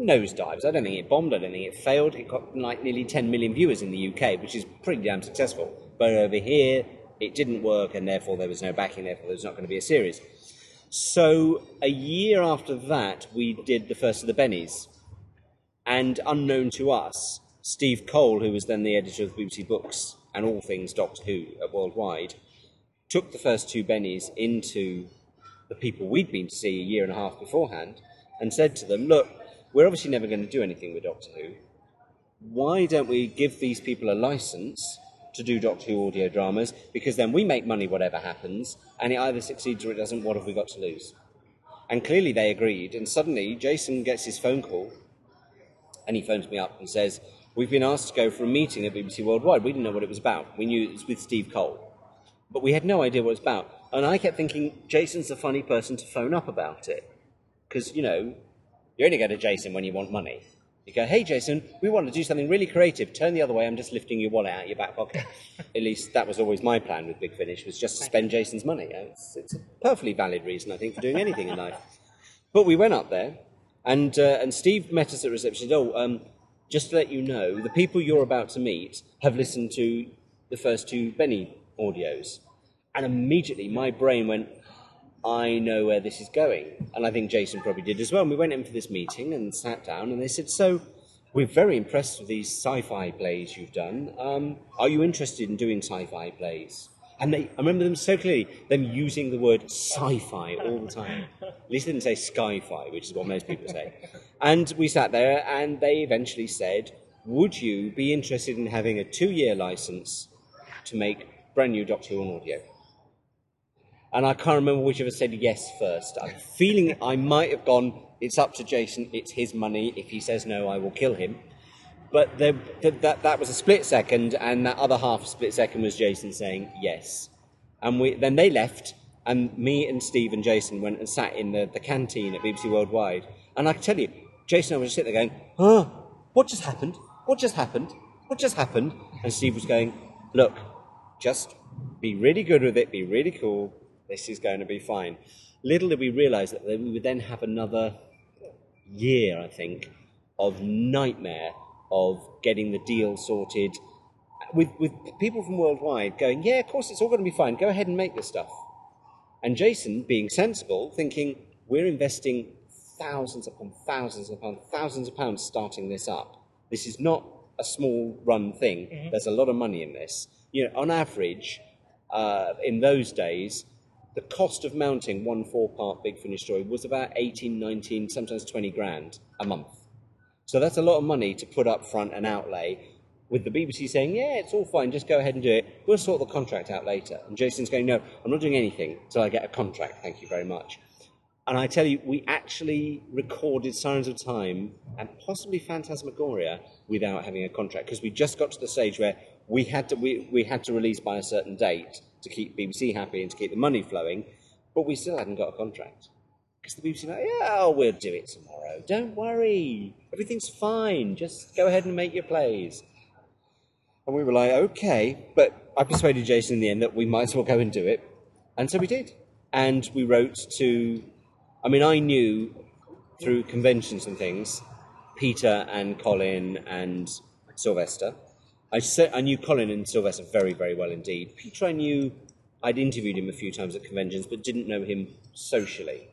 nosedives. I don't think it bombed. I don't think it failed. It got like nearly 10 million viewers in the UK, which is pretty damn successful. But over here, it didn't work, and therefore there was no backing. Therefore, there was not going to be a series. So a year after that, we did the first of the Bennies, and unknown to us, Steve Cole, who was then the editor of BBC Books and all things Doctor Who at Worldwide, took the first two Bennies into the people we'd been to see a year and a half beforehand and said to them, Look, we're obviously never going to do anything with Doctor Who. Why don't we give these people a license to do Doctor Who audio dramas? Because then we make money whatever happens, and it either succeeds or it doesn't. What have we got to lose? And clearly they agreed, and suddenly Jason gets his phone call and he phones me up and says, We've been asked to go for a meeting at BBC Worldwide. We didn't know what it was about. We knew it was with Steve Cole. But we had no idea what it was about. And I kept thinking, Jason's the funny person to phone up about it. Because, you know, you only go to Jason when you want money. You go, hey, Jason, we want to do something really creative. Turn the other way, I'm just lifting your wallet out of your back pocket. At least that was always my plan with Big Finish, was just to spend Jason's money. It's, it's a perfectly valid reason, I think, for doing anything in life. But we went up there, and, uh, and Steve met us at reception. He said, oh, um, just to let you know, the people you're about to meet have listened to the first two Benny audios. And immediately my brain went, I know where this is going. And I think Jason probably did as well. And we went in for this meeting and sat down, and they said, So, we're very impressed with these sci fi plays you've done. Um, are you interested in doing sci fi plays? And they, I remember them so clearly, them using the word sci fi all the time. At least they didn't say sci fi, which is what most people say. And we sat there, and they eventually said, Would you be interested in having a two year license to make brand new Doctor Who on audio? And I can't remember which of us said yes first. I'm feeling I might have gone, it's up to Jason, it's his money. If he says no, I will kill him. But that, that was a split second, and that other half split second was Jason saying yes. And we, then they left, and me and Steve and Jason went and sat in the, the canteen at BBC Worldwide. And I can tell you, Jason and I was just sitting there going, oh, what just happened? What just happened? What just happened? And Steve was going, look, just be really good with it, be really cool. This is going to be fine. Little did we realize that we would then have another year, I think, of nightmare of getting the deal sorted with, with people from worldwide going, yeah, of course, it's all going to be fine. Go ahead and make this stuff. And Jason, being sensible, thinking, we're investing thousands upon thousands upon thousands of pounds starting this up. This is not a small run thing. There's a lot of money in this. You know, on average, uh, in those days, the cost of mounting one four-part Big Finish story was about 18, 19, sometimes 20 grand a month. So that's a lot of money to put up front and outlay. With the BBC saying, "Yeah, it's all fine, just go ahead and do it. We'll sort the contract out later." And Jason's going, "No, I'm not doing anything until I get a contract. Thank you very much." And I tell you, we actually recorded Sirens of Time and possibly Phantasmagoria without having a contract because we just got to the stage where we had to we, we had to release by a certain date to keep BBC happy and to keep the money flowing, but we still hadn't got a contract because the BBC were like, yeah, oh, we'll do it tomorrow. Don't worry, everything's fine. Just go ahead and make your plays. And we were like, okay, but I persuaded Jason in the end that we might as well go and do it, and so we did. And we wrote to I mean, I knew through conventions and things, Peter and Colin and Sylvester. I, sa- I knew Colin and Sylvester very, very well indeed. Peter, I knew I'd interviewed him a few times at conventions, but didn't know him socially.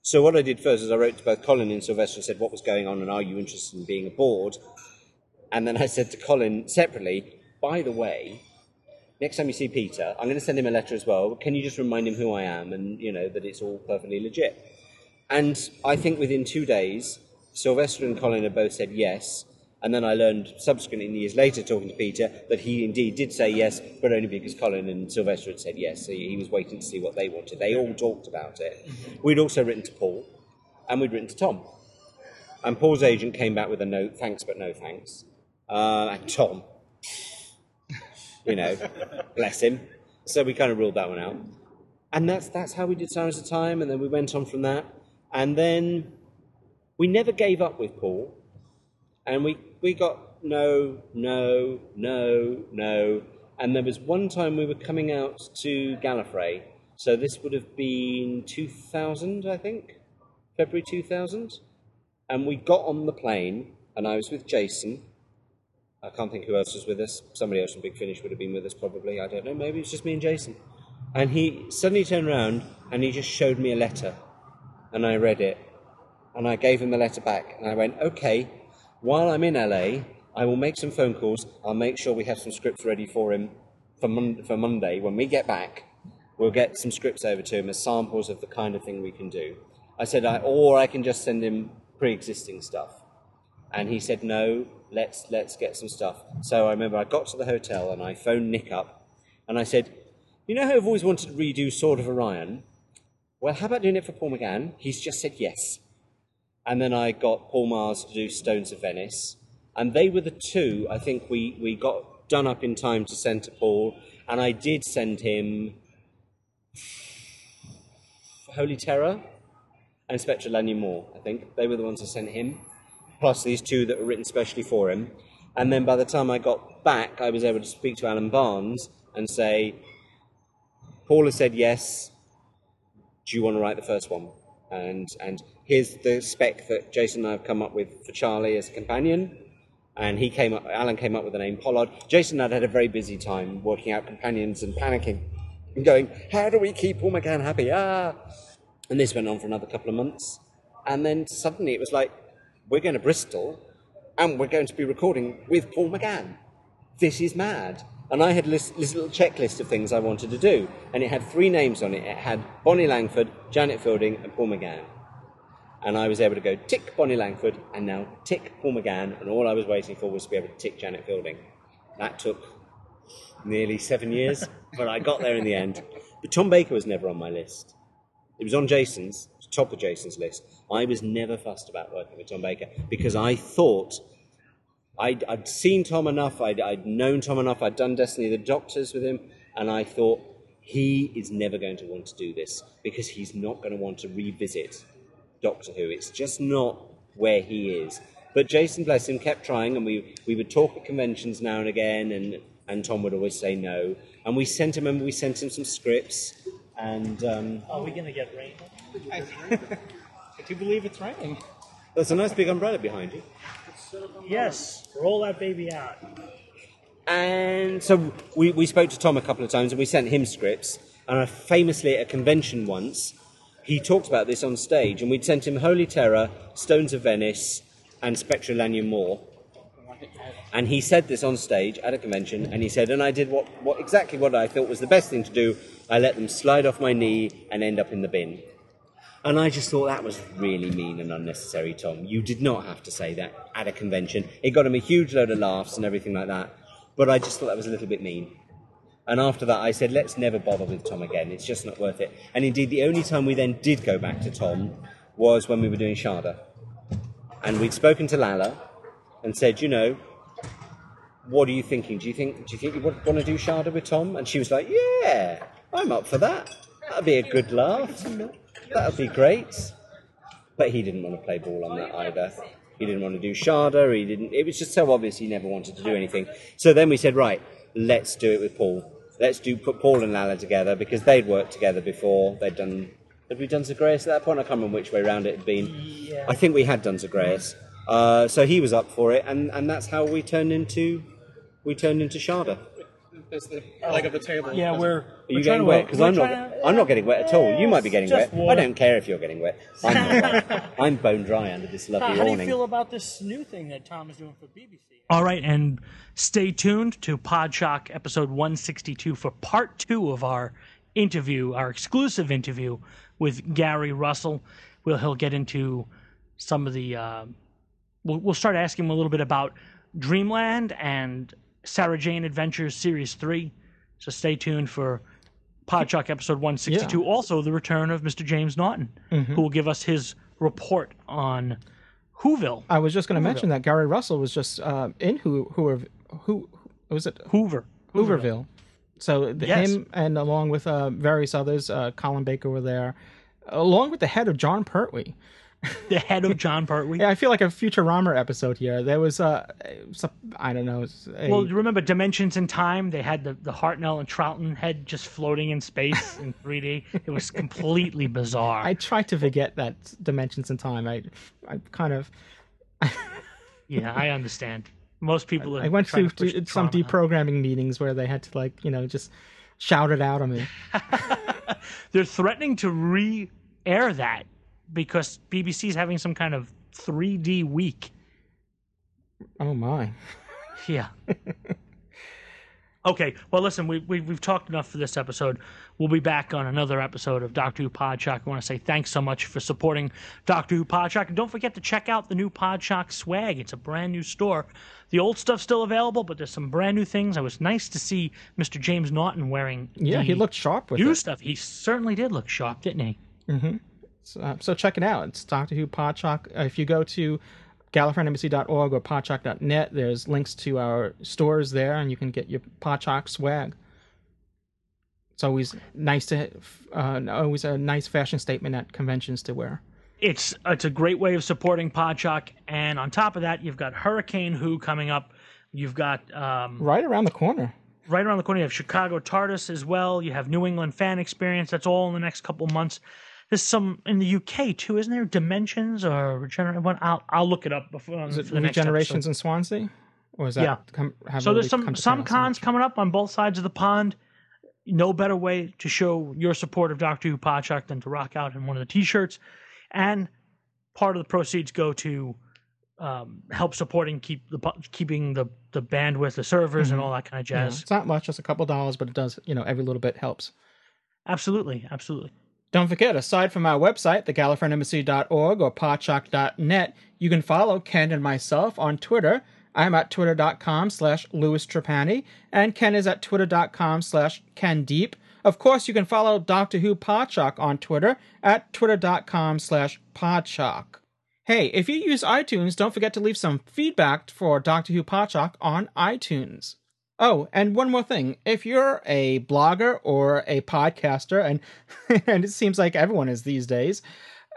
So what I did first is I wrote to both Colin and Sylvester and said what was going on and are you interested in being aboard? And then I said to Colin separately, by the way, next time you see Peter, I'm going to send him a letter as well. Can you just remind him who I am and you know that it's all perfectly legit? And I think within two days, Sylvester and Colin had both said yes. And then I learned subsequently years later, talking to Peter, that he indeed did say yes, but only because Colin and Sylvester had said yes. So he was waiting to see what they wanted. They all talked about it. We'd also written to Paul, and we'd written to Tom. And Paul's agent came back with a note, thanks but no thanks. Uh, and Tom, you know, bless him. So we kind of ruled that one out. And that's, that's how we did Sirens of Time, and then we went on from that. And then we never gave up with Paul. And we, we got no, no, no, no. And there was one time we were coming out to Gallifrey. So this would have been 2000, I think, February 2000. And we got on the plane, and I was with Jason. I can't think who else was with us. Somebody else from Big Finish would have been with us, probably. I don't know. Maybe it's just me and Jason. And he suddenly turned around and he just showed me a letter and I read it. And I gave him the letter back. And I went, okay, while I'm in LA, I will make some phone calls. I'll make sure we have some scripts ready for him for, Mon- for Monday. When we get back, we'll get some scripts over to him as samples of the kind of thing we can do. I said, I, or I can just send him pre existing stuff. And he said, no, let's, let's get some stuff. So I remember I got to the hotel and I phoned Nick up and I said, you know how I've always wanted to redo Sword of Orion? Well, how about doing it for Paul McGann? He's just said yes. And then I got Paul Mars to do Stones of Venice. And they were the two I think we, we got done up in time to send to Paul. And I did send him Holy Terror and Spectre Lanyon Moor, I think. They were the ones I sent him, plus these two that were written specially for him. And then by the time I got back, I was able to speak to Alan Barnes and say, Paul has said yes, do you want to write the first one? And, and here's the spec that Jason and I have come up with for Charley as a companion. And he came up, Alan came up with the name Pollard. Jason and I had a very busy time working out companions and panicking and going, how do we keep Paul McGann happy? Ah! And this went on for another couple of months. And then suddenly it was like, we're going to Bristol and we're going to be recording with Paul McGann. This is mad. And I had this, this little checklist of things I wanted to do. And it had three names on it. It had Bonnie Langford, Janet Fielding, and Paul McGann. And I was able to go tick Bonnie Langford and now tick Paul McGann. And all I was waiting for was to be able to tick Janet Fielding. That took nearly seven years, but I got there in the end. But Tom Baker was never on my list. It was on Jason's, top of Jason's list. I was never fussed about working with Tom Baker because I thought I'd, I'd seen Tom enough, I'd, I'd known Tom enough, I'd done Destiny of the Doctors with him, and I thought he is never going to want to do this because he's not going to want to revisit Doctor Who. It's just not where he is. But Jason, bless him, kept trying, and we, we would talk at conventions now and again, and, and Tom would always say no. And we sent him, remember, we sent him some scripts, and um, Are we going to get rain? I, I do believe it's raining. there's a nice big umbrella behind you. Yes. Roll that baby out. And so we, we spoke to Tom a couple of times and we sent him scripts. And I famously at a convention once, he talked about this on stage. And we'd sent him Holy Terror, Stones of Venice, and Spectre Lanyon Moor. And he said this on stage at a convention, and he said, and I did what, what exactly what I thought was the best thing to do. I let them slide off my knee and end up in the bin. And I just thought that was really mean and unnecessary, Tom. You did not have to say that at a convention. It got him a huge load of laughs and everything like that. But I just thought that was a little bit mean. And after that, I said, let's never bother with Tom again. It's just not worth it. And indeed, the only time we then did go back to Tom was when we were doing Shada. And we'd spoken to Lalla and said, you know, what are you thinking? Do you think do you think you want to do Shada with Tom? And she was like, yeah, I'm up for that. That'd be a good laugh. That'd be great. But he didn't want to play ball on that either. He didn't want to do Shada. He didn't. It was just so obvious he never wanted to do anything. So then we said, right, let's do it with Paul. Let's do put Paul and Lalla together because they'd worked together before. They'd done. Had we done Zagreus at that point? I can't remember which way round it had been. I think we had done Zagreus. Uh, so he was up for it, and, and that's how we turned into we turned into Shada. There's the leg of the table. Yeah, we're. Are you getting wet? Because I'm not. I'm not getting wet at all. You might be getting Just wet. I water. don't care if you're getting wet. I'm not. wet. I'm bone dry under this lovely How do you awning. feel about this new thing that Tom is doing for BBC? All right, and stay tuned to Podshock episode 162 for part two of our interview, our exclusive interview with Gary Russell. We'll he'll get into some of the. Uh, we'll, we'll start asking him a little bit about Dreamland and Sarah Jane Adventures Series Three. So stay tuned for Podshock episode 162. Also, the return of Mr. James Naughton, Mhm. who will give us his report on Whoville. I was just going to mention that Gary Russell was just uh, in Who Who Who was it Hoover Hooverville. So the, Yes. him and along with uh, various others, uh, Colin Baker were there, along with the head of John Pertwee. the head of John Pertwee. Yeah, I feel like a Futurama episode here. There was uh, some, I don't know. a- Well, you remember Dimensions in Time? They had the, the Hartnell and Troughton head just floating in space in 3D. It was completely bizarre. I try to forget that dimensions in time. I, I kind of. yeah, I understand. Most people. I went through to some deprogramming meetings where they had to like you know just shout it out on me. They're threatening to re-air that because BBC's having some kind of 3D week. Oh my. Yeah. okay. Well, listen, we, we, we've talked enough for this episode. We'll be back on another episode of Doctor Who Podshock. I want to say thanks so much for supporting Doctor Who Podshock. And don't forget to check out the new Podshock swag. It's a brand new store. The old stuff's still available, but there's some brand new things. I was nice to see Mr. James Naughton wearing Yeah, he looked sharp with new it. stuff. He certainly did look sharp, didn't he? Mm-hmm. So, uh, so check it out. It's Doctor Who Podshock. Uh, if you go to gallifreyanembassy.org or podshock.net, there's links to our stores there, and you can get your Podshock swag. It's always nice to, uh, always a nice fashion statement at conventions to wear. it's it's a great way of supporting Podshock, and on top of that, you've got Hurricane Who coming up. You've got um, Right around the corner. right around the corner. You have Chicago TARDIS as well. You have New England Fan Experience. That's all in the next couple months. There's some in the UK too, isn't there? Dimensions or Regenerate? One, I'll I'll look it up before um, Is it for the next Regenerations in Swansea? Or is that Yeah. come, have So there's some some cons coming up on both sides of the pond. No better way to show your support of Doctor Who Podshock than to rock out in one of the T-shirts, and part of the proceeds go to um, help supporting keep the keeping the the bandwidth, the servers, and Mhm. all that kind of Yeah, jazz. it's not much, just a couple dollars, but it does, you know, every little bit helps. Absolutely, absolutely. Don't forget, aside from our website, thegallifreyanembassy.org or podshock.net, you can follow Ken and myself on Twitter. I'm at twitter.com slash Louis Trapani, and Ken is at twitter.com slash Ken Deep. Of course, you can follow Doctor Who Podshock on Twitter at twitter.com slash Podshock. Hey, if you use iTunes, don't forget to leave some feedback for Doctor Who Podshock on iTunes. Oh, and one more thing. If you're a blogger or a podcaster, and, and it seems like everyone is these days,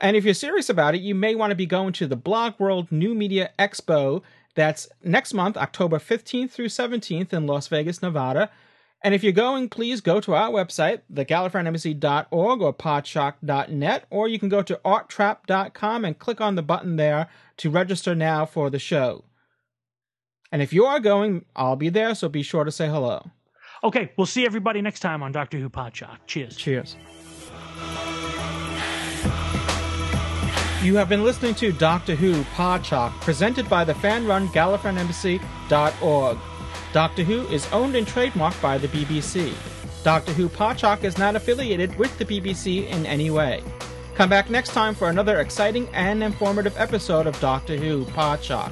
and if you're serious about it, you may want to be going to the Blog World New Media Expo that's next month, October 15th through 17th in Las Vegas, Nevada. And if you're going, please go to our website, thegallifreyanembassy.org or podshock.net, or you can go to arttrap.com and click on the button there to register now for the show. And if you are going, I'll be there, so be sure to say hello. Okay, we'll see everybody next time on Doctor Who Podshock. Cheers. Cheers. You have been listening to Doctor Who Podshock, presented by the fan-run GallifreyanEmbassy.org. Doctor Who is owned and trademarked by the BBC. Doctor Who Podshock is not affiliated with the BBC in any way. Come back next time for another exciting and informative episode of Doctor Who Podshock.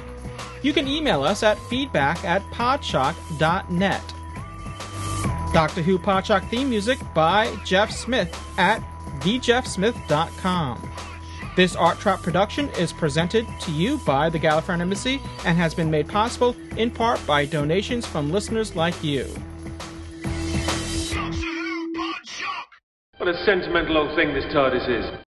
You can email us at feedback at podshock.net. Doctor Who Podshock theme music by Jeff Smith at thejeffsmith.com. This Art Trap production is presented to you by the Gallifreyan Embassy and has been made possible in part by donations from listeners like you. What a sentimental old thing this TARDIS is.